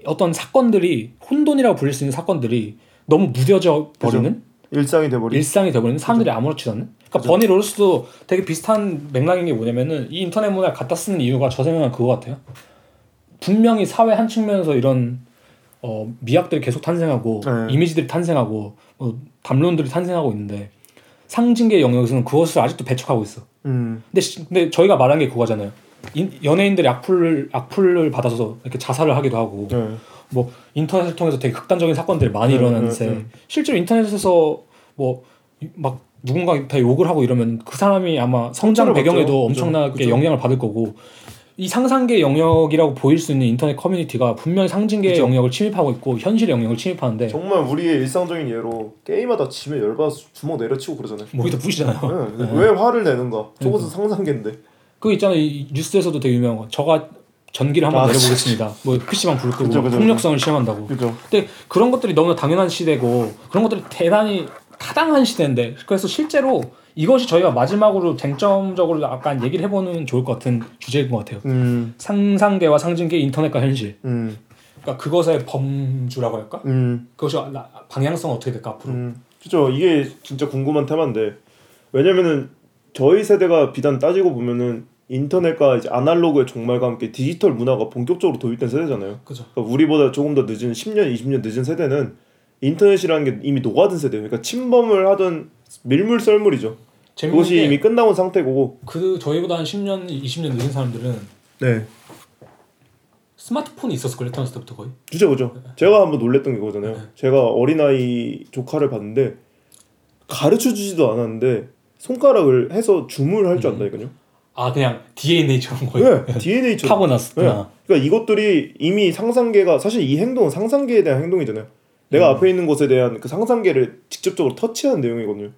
어떤 사건들이 혼돈이라고 불릴 수 있는 사건들이 너무 무뎌져 버리는 일상이 돼버린. 일상이 돼버리는 사람들이 아무렇지도 않는. 그러니까 버니 로스도 되게 비슷한 맥락인 게 뭐냐면은 이 인터넷 문화를 갖다 쓰는 이유가 저 생각은 그거 같아요. 분명히 사회 한 측면에서 이런 어, 미학들이 계속 탄생하고 네. 이미지들이 탄생하고 뭐 담론들이 탄생하고 있는데 상징계 영역에서는 그것을 아직도 배척하고 있어. 음. 근데 시- 근데 저희가 말한 게 그거잖아요. 인- 연예인들이 악플을 악플을 받아서 이렇게 자살을 하기도 하고 네. 뭐 인터넷을 통해서 되게 극단적인 사건들이 많이 네, 일어나는데 네, 네. 실제로 인터넷에서 뭐 막 누군가 다 욕을 하고 이러면 그 사람이 아마 성장 배경에도. 엄청나게 그죠. 영향을 받을 거고 이 상상계 영역이라고 보일 수 있는 인터넷 커뮤니티가 분명히 상징계 그죠. 영역을 침입하고 있고 현실 영역을 침입하는데 정말 우리의 일상적인 예로 게임하다 지면 열받아서 주먹 내려치고 그러잖아요. 모기도 부시잖아요. 네. 근데 왜 화를 내는가? 저것은 상상계인데. 그 있잖아요 이 뉴스에서도 되게 유명한 거. 저가 전기를 한번 아, 내려보겠습니다. 뭐 PC방 불 끄고 폭력성을 시험한다고. 그죠. 근데 그런 것들이 너무나 당연한 시대고 그런 것들이 대단히 타당한 시대인데 그래서 실제로 이것이 저희가 마지막으로 쟁점적으로 약간 얘기를 해보는 좋을 것 같은 주제인 것 같아요. 음. 상상계와 상징계, 인터넷과 현실. 음. 그러니까 그것의 범주라고 할까? 음. 그것이 나- 방향성 어떻게 될까 앞으로? 음. 그죠. 이게 진짜 궁금한 테마인데 왜냐면은 저희 세대가 비단 따지고 보면은 인터넷과 이제 아날로그의 종말과 함께 디지털 문화가 본격적으로 도입된 세대잖아요. 그죠. 그러니까 우리보다 조금 더 늦은 10년, 20년 늦은 세대는 인터넷이라는 게 이미 녹아든 세대예요. 그러니까 침범을 하던 밀물 썰물이죠. 재밌는 그것이 게 이미 끝나온 상태고. 그 저희보다 한 10년, 20년 늦은 사람들은 네. 스마트폰이 있었을 걸요 태어났을 때부터 거의. 그죠, 그죠. 제가 한번 놀랬던 게 그거잖아요. 네. 제가 어린아이 조카를 봤는데 가르쳐 주지도 않았는데 손가락을 해서 줌을 할 줄 안다니까요. 아 그냥 DNA처럼 거의 네, DNA처럼. 타고났구나. 그러니까 이것들이 이미 상상계가 사실 이 행동은 상상계에 대한 행동이잖아요. 내가 음. 앞에 있는 것에 대한 그 상상계를 직접적으로 터치하는 내용이거든요.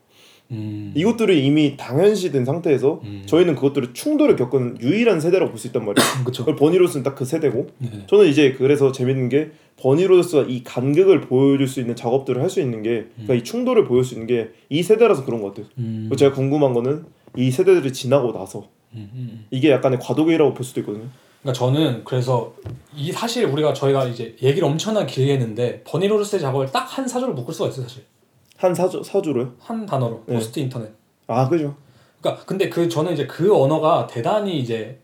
음. 이것들이 이미 당연시된 상태에서 음. 저희는 그것들을 충돌을 겪은 유일한 세대라고 볼 수 있단 말이에요. 그렇죠. 그걸 버니로스는 딱 그 세대고 네. 저는 이제 그래서 재밌는 게 버니로스가 이 간극을 보여줄 수 있는 작업들을 할 수 있는 게 그러니까 이 충돌을 보여줄 수 있는 게 이 세대라서 그런 것 같아요. 음. 제가 궁금한 거는 이 세대들이 지나고 나서 음, 음, 음. 이게 약간의 과도기라고 볼 수도 있거든요. 그러니까 저는 그래서 이 사실 우리가 저희가 이제 얘기를 엄청나게 길게 했는데 버니로스의 작업을 딱 한 사조로 묶을 수가 있어요 사실 한 사주 사주로요? 한 단어로 네. 포스트 인터넷. 아 그죠. 그러니까 근데 그 저는 이제 그 언어가 대단히 이제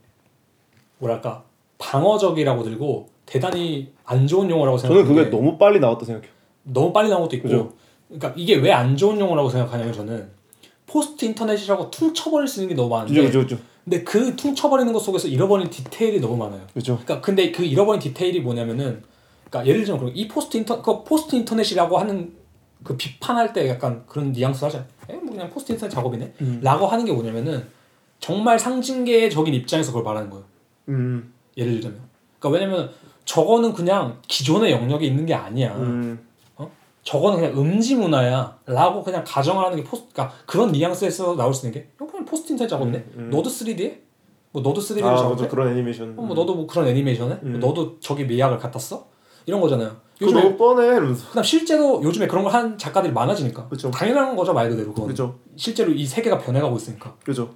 뭐랄까 방어적이라고 들고 대단히 안 좋은 용어라고 저는 생각해요. 그게 너무 빨리 나왔다 생각해요. 너무 빨리 나온 것도 있고 그죠. 그러니까 이게 왜 안 좋은 용어라고 생각하냐면 저는 포스트 인터넷이라고 퉁쳐버릴 수 있는 게 너무 많은데 그죠 그죠 그죠. 근데 그 퉁쳐버리는 것 속에서 잃어버린 디테일이 너무 많아요. 그죠. 그러니까 근데 그 잃어버린 디테일이 뭐냐면은 그러니까 예를 들면 이 포스트 인터 그 포스트 인터넷이라고 하는 그 비판할 때 약간 그런 뉘앙스 하잖아요. 에뭐 그냥 포스트 인터넷 작업이네. 음. 라고 하는 게 뭐냐면은 정말 상징계적인 입장에서 그걸 말하는 거예요. 음. 예를 들자면. 그러니까 왜냐면 저거는 그냥 기존의 영역에 있는 게 아니야. 음, 저거는 그냥 음지 문화야라고 그냥 가정을 하는 게 포스 그러니까 그런 뉘앙스에서 나올 수 있는 게 포스트인테 작업네. 음, 음. 너도 3D에? 뭐 너도 3D로 아 작업해? 맞아 그런 애니메이션. 어, 뭐 너도 뭐 그런 애니메이션에? 음. 뭐 너도 저기 미학을 갖다 어 이런 거잖아요. 요즘에 너무 뻔해 이러면서. 그다음 실제로 요즘에 그런 걸 한 작가들이 많아지니까 그쵸. 당연한 거죠 말 그대로 그건. 그죠, 실제로 이 세계가 변해가고 있으니까. 그죠.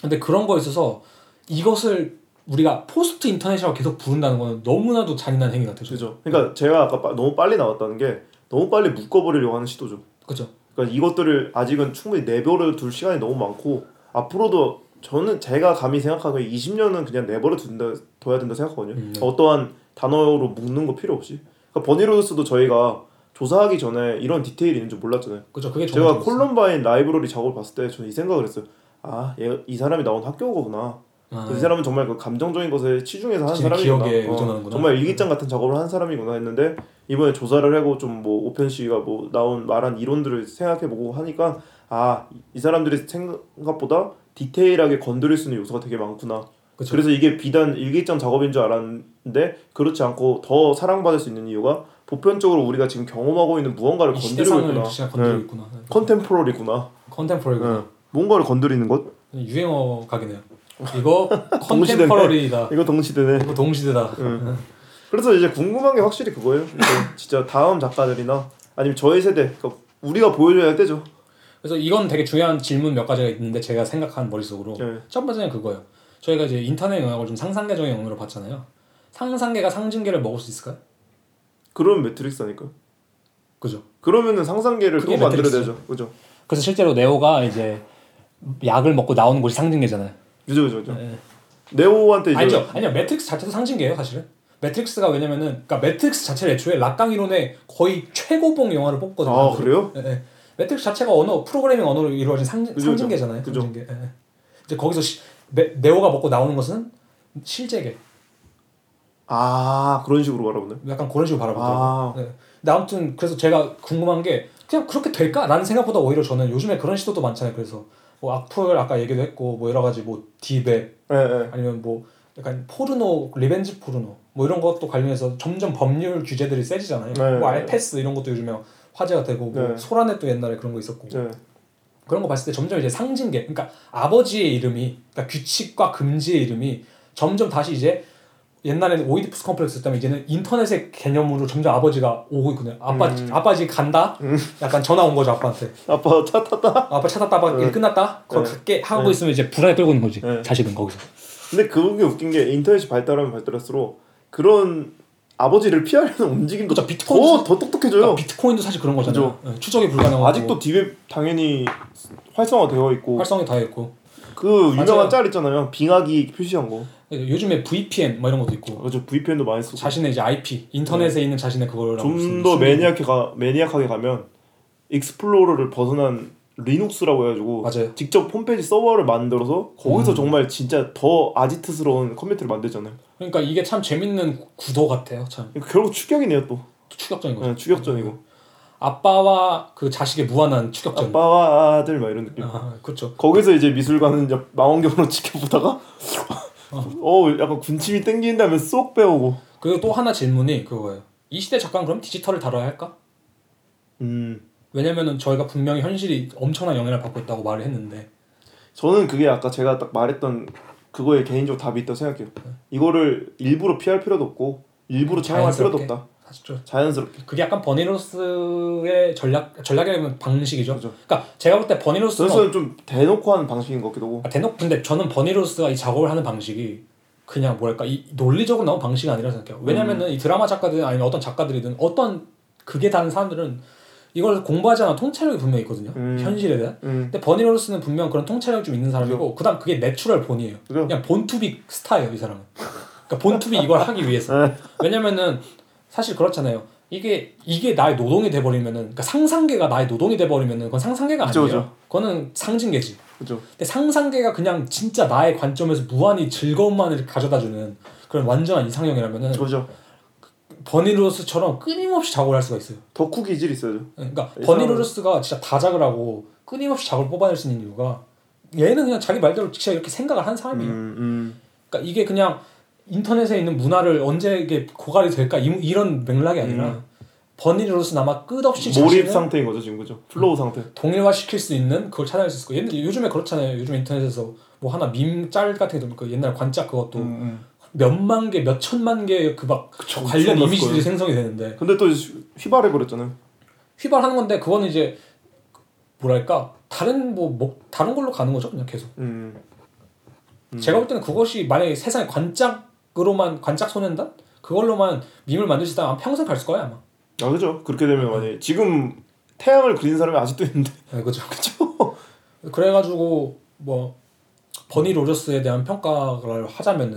근데 그런 거에 있어서 이것을 우리가 포스트 인터넷이라고 계속 부른다는 거는 너무나도 잔인한 행위 같아요. 그죠. 그러니까 제가 아까 빠- 너무 빨리 나왔다는 게 너무 빨리 묶어버리려고 하는 시도죠. 그죠. 그러니까 이것들을 아직은 충분히 내버려 둘 시간이 너무 많고 앞으로도 저는 제가 감히 생각하기에 20년은 그냥 내버려 둔다 둬야 된다 생각하거든요. 음, 네. 어떠한 단어로 묶는 거 필요 없이. 그러니까 버니 로저스도 저희가 조사하기 전에 이런 디테일이 있는 줄 몰랐잖아요. 그죠. 그게 제가. 콜럼바인 라이브러리 작업을 봤을 때 저는 이 생각을 했어요. 아, 얘, 이 사람이 나온 학교거구나. 아, 이 사람은 정말 그 감정적인 것에 치중해서 하는 사람이구나. 어. 정말 일기장 같은 작업을 한 사람이구나 했는데 이번에 조사를 하고 좀 뭐 오편 씨가 뭐 나온 말한 이론들을 생각해보고 하니까 아 이 사람들이 생각보다 디테일하게 건드릴 수 있는 요소가 되게 많구나. 그쵸. 그래서 이게 비단 일기장 작업인 줄 알았는데 그렇지 않고 더 사랑받을 수 있는 이유가 보편적으로 우리가 지금 경험하고 있는 무언가를 이 건드리고 있구나. 건드리고 네. 있구나. 컨템포러리구나. 컨템포러리 네. 뭔가를 건드리는 것. 유행어 각이네요. 이거 동시대네. contemporary다. 이거 동시대네. 이거 동시대다. 응. 그래서 이제 궁금한 게 확실히 그거예요. 진짜 다음 작가들이나 아니면 저희 세대, 그러니까 우리가 보여줘야 되죠. 그래서 이건 되게 중요한 질문 몇 가지가 있는데 제가 생각한 머릿속으로 네. 첫 번째는 그거예요. 저희가 이제 인터넷 영역을 좀 상상계적인 영역으로 봤잖아요. 상상계가 상징계를 먹을 수 있을까요? 그러면 매트릭스 아닐까? 그죠. 그러면은 상상계를 또 만들어야. 되죠. 그죠? 그래서 실제로 네오가 이제 약을 먹고 나오는 곳이 상징계잖아요. 그죠, 그죠, 그죠. 네. 네오한테 이제 아니죠. 아니요. 매트릭스 자체도 상징계예요, 사실은. 매트릭스가 왜냐면은 그러니까 매트릭스 자체를 애초에 라캉 이론의 거의 최고봉 영화를 뽑거든요. 아 그래요? 예, 예. 매트릭스 자체가 언어 프로그래밍 언어로 이루어진 상징, 그죠, 상징계잖아요. 그죠. 상징계. 예, 예. 이제 거기서 시, 네, 네오가 먹고 나오는 것은 실재계. 아 그런 식으로 바라보네. 약간 그런 식으로 바라보더라고요. 아 네. 근데 아무튼 그래서 제가 궁금한 게 그냥 그렇게 될까라는 생각보다 오히려 저는 요즘에 그런 시도도 많잖아요. 그래서 뭐 악플 아까 얘기도 했고 뭐 여러 가지 뭐 디베 예, 예. 아니면 뭐 약간 포르노 revenge 포르노 뭐 이런 것도 관련해서 점점 법률 규제들이 세지잖아요. 네. 뭐 알페스 이런 것도 요즘에 화제가 되고 뭐 네. 소라넷도 옛날에 그런 거 있었고 예. 그런 거 봤을 때 점점 이제 상징계 그러니까 아버지의 이름이 그러니까 규칙과 금지의 이름이 점점 다시 이제 옛날에는 오이디푸스 컴플렉스였다면 이제는 인터넷의 개념으로 점점 아버지가 오고 있거든요. 아빠 음. 아빠 집 간다. 약간 전화 온 거죠 아빠한테. 아빠 차 탔다. 아빠 찾았다 아빠 일 네. 끝났다. 그거 네. 갈게 하고 네. 있으면 이제 불안에 끌고 있는 거지. 네. 자식은 거기서. 근데 그게 웃긴 게 인터넷이 발달하면 발달할수록 그런 아버지를 피하려는 움직임도 그쵸, 비트코인도 더, 더 똑똑해져요. 그러니까 비트코인도 사실 그런 거잖아요. 네, 추적이 불가능하고 아직도 디웹 당연히 활성화되어 있고 활성이 다 했고 그 유명한 맞아요. 짤 있잖아요. 빙하기 표시한 거. 요즘에 VPN 뭐 이런 것도 있고 그죠. VPN도 많이 쓰고. 자신의 이제 IP 인터넷에 있는 자신의 그걸 좀 더 maniac하게 가 maniac하게 가면 익스플로러를 벗어난 리눅스라고 해가지고 맞아요. 직접 홈페이지 서버를 만들어서 거기서 음. 정말 진짜 더 아지트스러운 컴퓨터를 만들잖아요. 그러니까 이게 참 재밌는 구도 같아요. 참 결국 추격이네요 또. 추격전인 거죠. 네, 추격전이고 아빠와 그 자식의 무한한 추격전. 아빠와 아들 막 이런 느낌. 아, 그렇죠. 거기서 이제 미술관은 망원경으로 지켜보다가 어 약간 군침이 땡긴다면 쏙 빼오고. 그리고 또 하나 질문이 그거예요. 이 시대 작가는 그럼 디지털을 다뤄야 할까? 음 왜냐면은 저희가 분명히 현실이 엄청난 영향을 받고 있다고 말을 했는데 저는 그게 아까 제가 딱 말했던 그거에 개인적으로 답이 있다고 생각해요. 이거를 일부러 피할 필요도 없고 일부러 차용할 필요도 자연스럽게. 없다. 좀 자연스럽게. 그게 약간 버니 로저스의 전략 전략이라면 방식이죠. 그죠. 그러니까 제가 볼 때 버니 로저스는 저는 좀 대놓고 하는 방식인 것 같기도 하고. 아, 대놓고 근데 저는 버니 로저스가 이 작업을 하는 방식이 그냥 뭐랄까 이 논리적으로 나온 방식이 아니라 생각해요. 왜냐면은 음. 이 드라마 작가든 아니면 어떤 작가들이든 어떤 극에 다른 사람들은 이걸 공부하지 않아 통찰력이 분명히 있거든요. 음. 현실에 대한. 음 근데 버니 로저스는 분명 그런 통찰력이 좀 있는 사람이고 그다음 그게 natural born이에요. 그죠. 그냥 born to be 스타예요 이 사람은. 그러니까 born to be 이걸 하기 위해서. 네. 왜냐면은 사실 그렇잖아요. 이게 이게 나의 노동이 돼 버리면은 그러니까 상상계가 나의 노동이 돼 버리면은 그건 상상계가 아니에요. 그죠. 그거는 상징계지. 그죠. 근데 상상계가 그냥 진짜 나의 관점에서 무한히 즐거움만을 가져다 주는 그런 완전한 이상형이라면은 그죠. 버니로스처럼 끊임없이 작업을 할 수가 있어요. 덕후 기질 있어야죠. 그러니까 이 버니로스가 진짜 다작을 하고 끊임없이 작업을 뽑아낼 수 있는 이유가 얘는 그냥 자기 말대로 진짜 이렇게 생각을 한 음, 사람이에요. 음. 그러니까 이게 그냥 인터넷에 있는 문화를 언제 이게 고갈이 될까 이, 이런 맥락이 아니라 음. 버니 로저스는 아마 끝없이 몰입 상태인 거죠 지금 그죠? flow 상태. 동일화 시킬 수 있는 그걸 찾아낼 수 있을 거예요. 옛날 요즘에 그렇잖아요. 요즘 인터넷에서 뭐 하나 밈 짤 같은 게그 옛날 관짝 그것도 음, 음. 몇만 개, 몇 천만 개그막 관련 이미지들이 거예요. 생성이 되는데 근데 또 휘발해 버렸잖아요. 휘발하는 건데 그거는 이제 뭐랄까 다른 뭐, 뭐 다른 걸로 가는 거죠 그냥 계속. 음. 음. 제가 볼 때는 그것이 만약에 세상에 관짝 으로만 관짝 소년단 그걸로만 밈을 있다면 평생 갈 거예요 아마. 아 그죠? 그렇게 되면 만약에 지금 태양을 그린 사람이 아직도 있는데 네, 그죠. 그죠. 그래가지고 뭐 버니 로저스에 대한 평가를 하자면은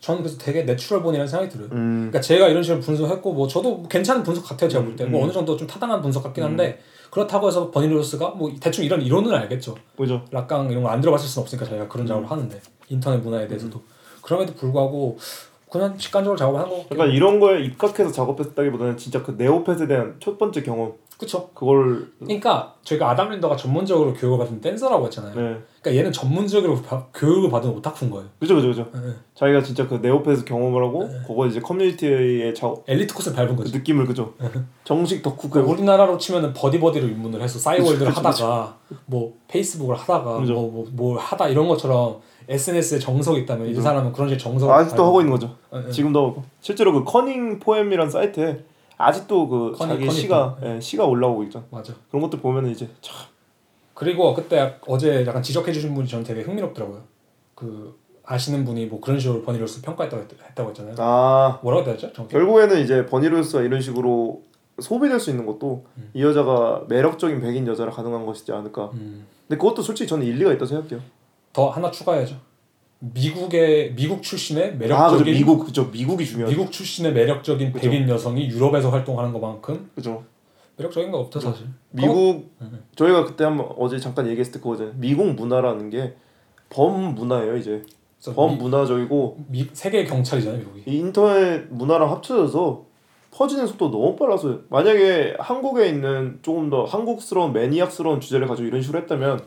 저는 그래서 되게 natural born이라는 생각이 들어요. 음. 그러니까 제가 이런 식으로 분석했고 뭐 저도 괜찮은 분석 같아요 제가 볼 때. 뭐 음. 어느 정도 좀 타당한 분석 같긴 한데 그렇다고 해서 버니 로저스가 뭐 대충 이런 이론은 알겠죠. 그죠? 라캉 이런 거 안 들어봤을 수는 없으니까 저희가 그런 작업을 하는데 인터넷 문화에 대해서도 그럼에도 불구하고 그냥 직관적으로 작업을 한 거. 약간 이런 거에 입각해서 작업했다기보다는 진짜 그 네오펫에 대한 첫 번째 경험 그쵸. 그걸 그러니까 저희가 아담 린더가 전문적으로 교육을 받은 댄서라고 했잖아요. 네 그러니까 얘는 전문적으로 바- 교육을 받은 오타쿠인 거예요. 그죠 그죠 그죠 네. 자기가 진짜 그 네오펫에서 경험을 하고 그거 이제 커뮤니티의 작업 엘리트 코스를 밟은 그 거지. 느낌을 그죠 정식 덕후 그그 우리나라로 치면은 버디버디로 입문을 해서 싸이월드를 그쵸, 그쵸, 하다가 뭐 페이스북을 하다가 그죠. 뭐, 뭐, 뭘 하다 이런 것처럼 SNS에 정석이 있다면 이 그죠. 사람은 그런 식의 정석을 아직도 밟은 하고 있는 거죠 네, 네. 지금도 하고 실제로 그 Cunny Poem이란 사이트에 아직도 그 Cunny, 자기 Cunny 시가. 예, 시가 올라오고 있죠 맞아. 그런 것들 보면은 이제 참 그리고 그때 어제 약간 지적해 주신 분이 저는 되게 흥미롭더라고요. 그 아시는 분이 뭐 그런 식으로 버니 로저스 평가했다고 했, 했다고 했잖아요. 아 뭐라고 했죠? 정확히? 결국에는 이제 버니 로저스가 이런 식으로 소비될 수 있는 것도 음. 이 여자가 매력적인 백인 여자라 가능한 것이지 않을까 음. 근데 그것도 솔직히 저는 일리가 있다고 생각해요 더 하나 추가해야죠. 미국의 미국 출신의 아 그죠 매력적인 미국 그죠 미국이 중요하죠 미국 출신의 매력적인 그죠. 백인 여성이 유럽에서 활동하는 것만큼 그죠 매력적인 거 없죠 사실. 미국 음. 저희가 그때 한번 어제 잠깐 얘기했을 때 그거잖아요 미국 문화라는 게 범 문화예요 이제 그래서 범 미, 문화적이고 미, 세계 경찰이잖아요 미국이. 이 인터넷 문화랑 합쳐져서 퍼지는 속도 너무 빨라서 만약에 한국에 있는 조금 더 한국스러운 매니악스러운 주제를 가지고 이런 식으로 했다면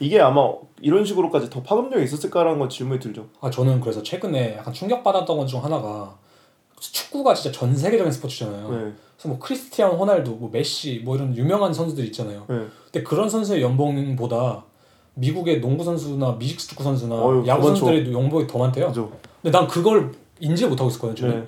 이게 아마 이런 식으로까지 더 파급력이 있었을까라는 건 질문이 들죠. 아 저는 그래서 최근에 약간 충격받았던 것 중 하나가 축구가 진짜 전 세계적인 스포츠잖아요. 네, 그래서 뭐 크리스티아노 호날두, 뭐 메시, 뭐 이런 유명한 선수들 있잖아요. 네. 근데 그런 선수의 연봉보다 미국의 농구 선수나 미식 축구 선수나 어휴, 야구. 선수들의 연봉이 더 많대요. 그죠. 근데 난 그걸 인지 못하고 있었거든요. 저는. 네.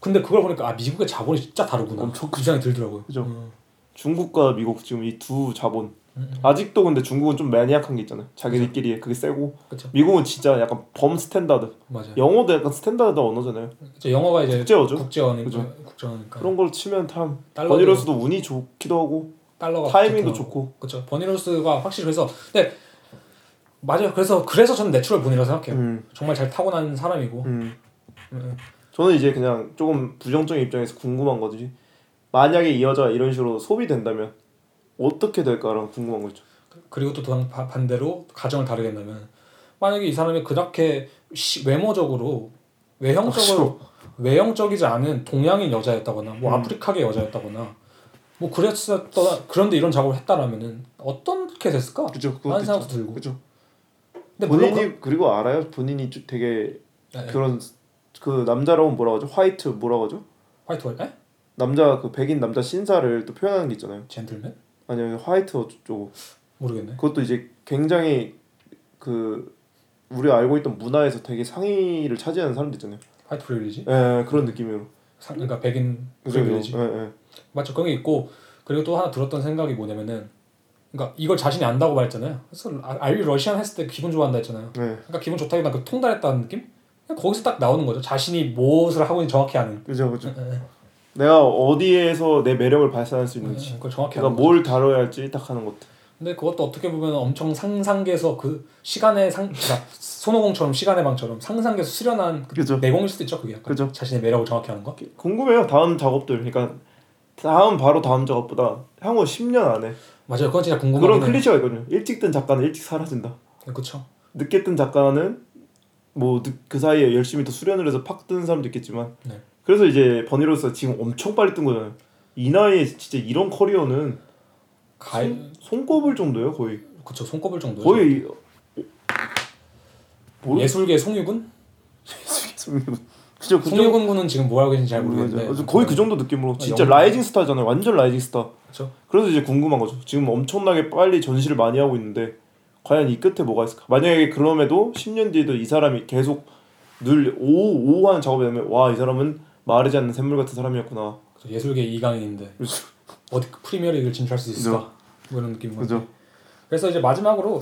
근데 그걸 보니까 아 미국의 자본이 진짜 다르구나. 엄청 그 생각이 들더라고요. 그죠. 음. 중국과 미국 지금 이 두 자본 음. 아직도 근데 중국은 좀 maniac한 게 있잖아요. 자기들끼리 그게 세고 그렇죠. 미국은 진짜 약간 범 standard. 맞아요. 영어도 약간 standard 언어잖아요. 그쵸, 영어가 이제 국제어죠. 국제어니까. 국제어니까 그런 걸 치면 참 버니 로저스도 운이 좋기도 하고 달러가 타이밍도. 좋고 그렇죠. 버니 로저스가 확실히 그래서 근데 맞아요. 그래서 그래서 저는 natural born이라고 생각해요. 음, 정말 잘 타고난 사람이고. 음. 음. 저는 이제 그냥 조금 부정적인 입장에서 궁금한 거지. 만약에 이 여자가 이런 식으로 소비된다면 어떻게 될까라는 궁금한 거죠. 그리고 또 반- 반대로 가정을 다르게 한다면 만약에 이 사람이 그렇게 시- 외모적으로 외형적으로 외형적이지 않은 동양인 여자였다거나 뭐 음. 아프리카계 여자였다거나 뭐 그랬었다 그런데 이런 작업을 했다라면은 어떻게 됐을까? 그죠. 있죠. 생각도 들고. 그죠. 근데 물론 본인이 그... 리고 알아요. 본인이 좀 되게 그, 네, 그런 그 남자라고 뭐라고 하죠? white 뭐라고 하죠? white 월 에? 남자 그 백인 남자 신사를 또 표현하는 게 있잖아요. 젠틀맨? 아니면 white 어쩌고 모르겠네. 그것도 이제 굉장히 그 우리가 알고 있던 문화에서 되게 상위를 차지하는 사람들 있잖아요. White privilege? 예, 그런 느낌으로. 상- 그러니까 백인 privilege. 예, 예. 맞죠 그런 게 있고 그리고 또 하나 들었던 생각이 뭐냐면은 그러니까 이걸 자신이 안다고 말했잖아요. 그래서 알리 러시안 했을 때 기분 좋아한다 했잖아요. 네. 그러니까 기분 좋다기보다 그 통달했다는 느낌? 거기서 딱 나오는 거죠. 자신이 무엇을 하고 있는지 정확히 아는. 그죠, 그죠. 예, 내가 어디에서 내 매력을 발산할 수 예, 있는지, 그걸 정확히 내가. 뭘 다뤄야 할지 딱 하는 것들. 근데 그것도 어떻게 보면 엄청 상상계에서 그 시간의 상 그러니까 손오공처럼 시간의 방처럼 상상계에서 수련한 그 그죠. 내공일 수도 있죠. 그게 약간 그죠. 자신의 매력을 정확히 아는 거. 궁금해요. 다음 작업들. 그러니까 다음 바로 다음 작업보다 향후 10년 안에 맞아요. 그건 진짜 궁금한 그런 클리셰가 있거든요. 일찍 뜬 작가는 일찍 사라진다. 그렇죠. 늦게 뜬 작가는 뭐 그 사이에 열심히 또 수련을 해서 팍 뜨는 사람도 있겠지만 네. 그래서 이제 버니로스 지금 엄청 빨리 뜬 거잖아요. 이 나이에 진짜 이런 커리어는 가이 손, 손꼽을 정도예요 거의. 그렇죠. 손꼽을 정도. 거의 뭐 예술계 송유근? 송유근. 그죠 그 송유근 군은 지금 뭐 하고 계신지 잘 정도- 모르겠는데. 거의 그 정도 느낌으로 진짜 young- rising 스타잖아요. 완전 rising 스타. 그렇죠. 그래서 이제 궁금한 거죠. 지금 엄청나게 빨리 전시를 많이 하고 있는데 과연 이 끝에 뭐가 있을까? 만약에 그럼에도 10년 뒤에도 이 사람이 계속 늘 오오 하는 작업이 되면 와 이 사람은 마르지 않는 샘물 같은 사람이었구나. 그래서 예술계 이강인인데 그렇죠. 어디 프리미어리그를 진출할 수 있을까? 뭐 이런 느낌인 거죠. 그래서 이제 마지막으로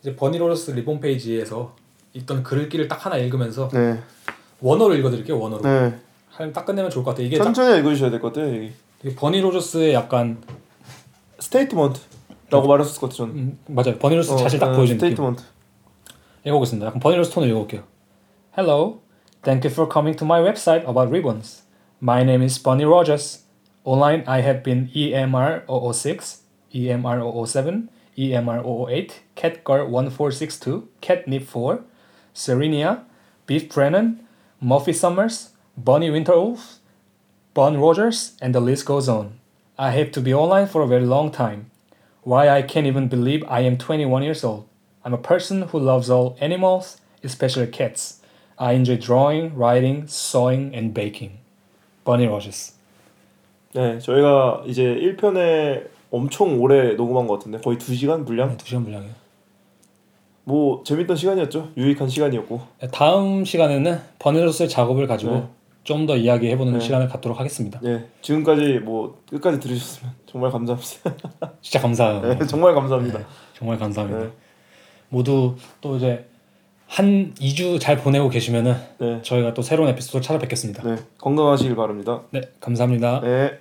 이제 버니 로저스 리본 페이지에서 있던 글귀를 딱 하나 읽으면서 네. 원어로 읽어드릴게요. 원어로. 네. 한딱 끝내면 좋을 것 같아요. 이게 딱 천천히 읽으셔야 될 것 같아요. 이게. 버니 로저스의 약간 statement라고 말했을 것 같아요. 저는. 음, 맞아요. 버니 로저스 자신 딱 어, 보여주는 느낌. Statement. 읽어보겠습니다. 약간 버니 로저스 톤을 읽어볼게요. Hello, thank you for coming to my website about ribbons. My name is Bunny Rogers. Online, I have been E EMR 006, EMR 007, EMR 008, Catgirl 1462, Catnip 4, Serenia, Beef Brennan, Muffy Summers, Bonnie Winterwolf, Bon Rogers, and the list goes on. I have to be online for a very long time. Why I can't even believe I am 21 years old. I'm a person who loves all animals, especially cats. I enjoy drawing, writing, sewing, and baking. Bunny Rogers. 네, 저희가 이제 1편에 엄청 오래 녹음한 것 같은데 거의 2시간 분량? 네, 두 시간 분량이에요. 뭐 재밌던 시간이었죠. 유익한 시간이었고. 네, 다음 시간에는 버니 로저스의 작업을 가지고 네. 좀더 이야기해 보는 네. 시간을 갖도록 하겠습니다. 네, 지금까지 뭐 끝까지 들으셨으면 정말 감사합니다. 진짜 감사해요. 네, 정말 감사합니다. 네, 정말 감사합니다. 네. 모두 또 이제 한 2주 잘 보내고 계시면은 네, 저희가 또 새로운 에피소드 찾아뵙겠습니다. 네, 건강하시길 바랍니다. 네, 감사합니다. 네.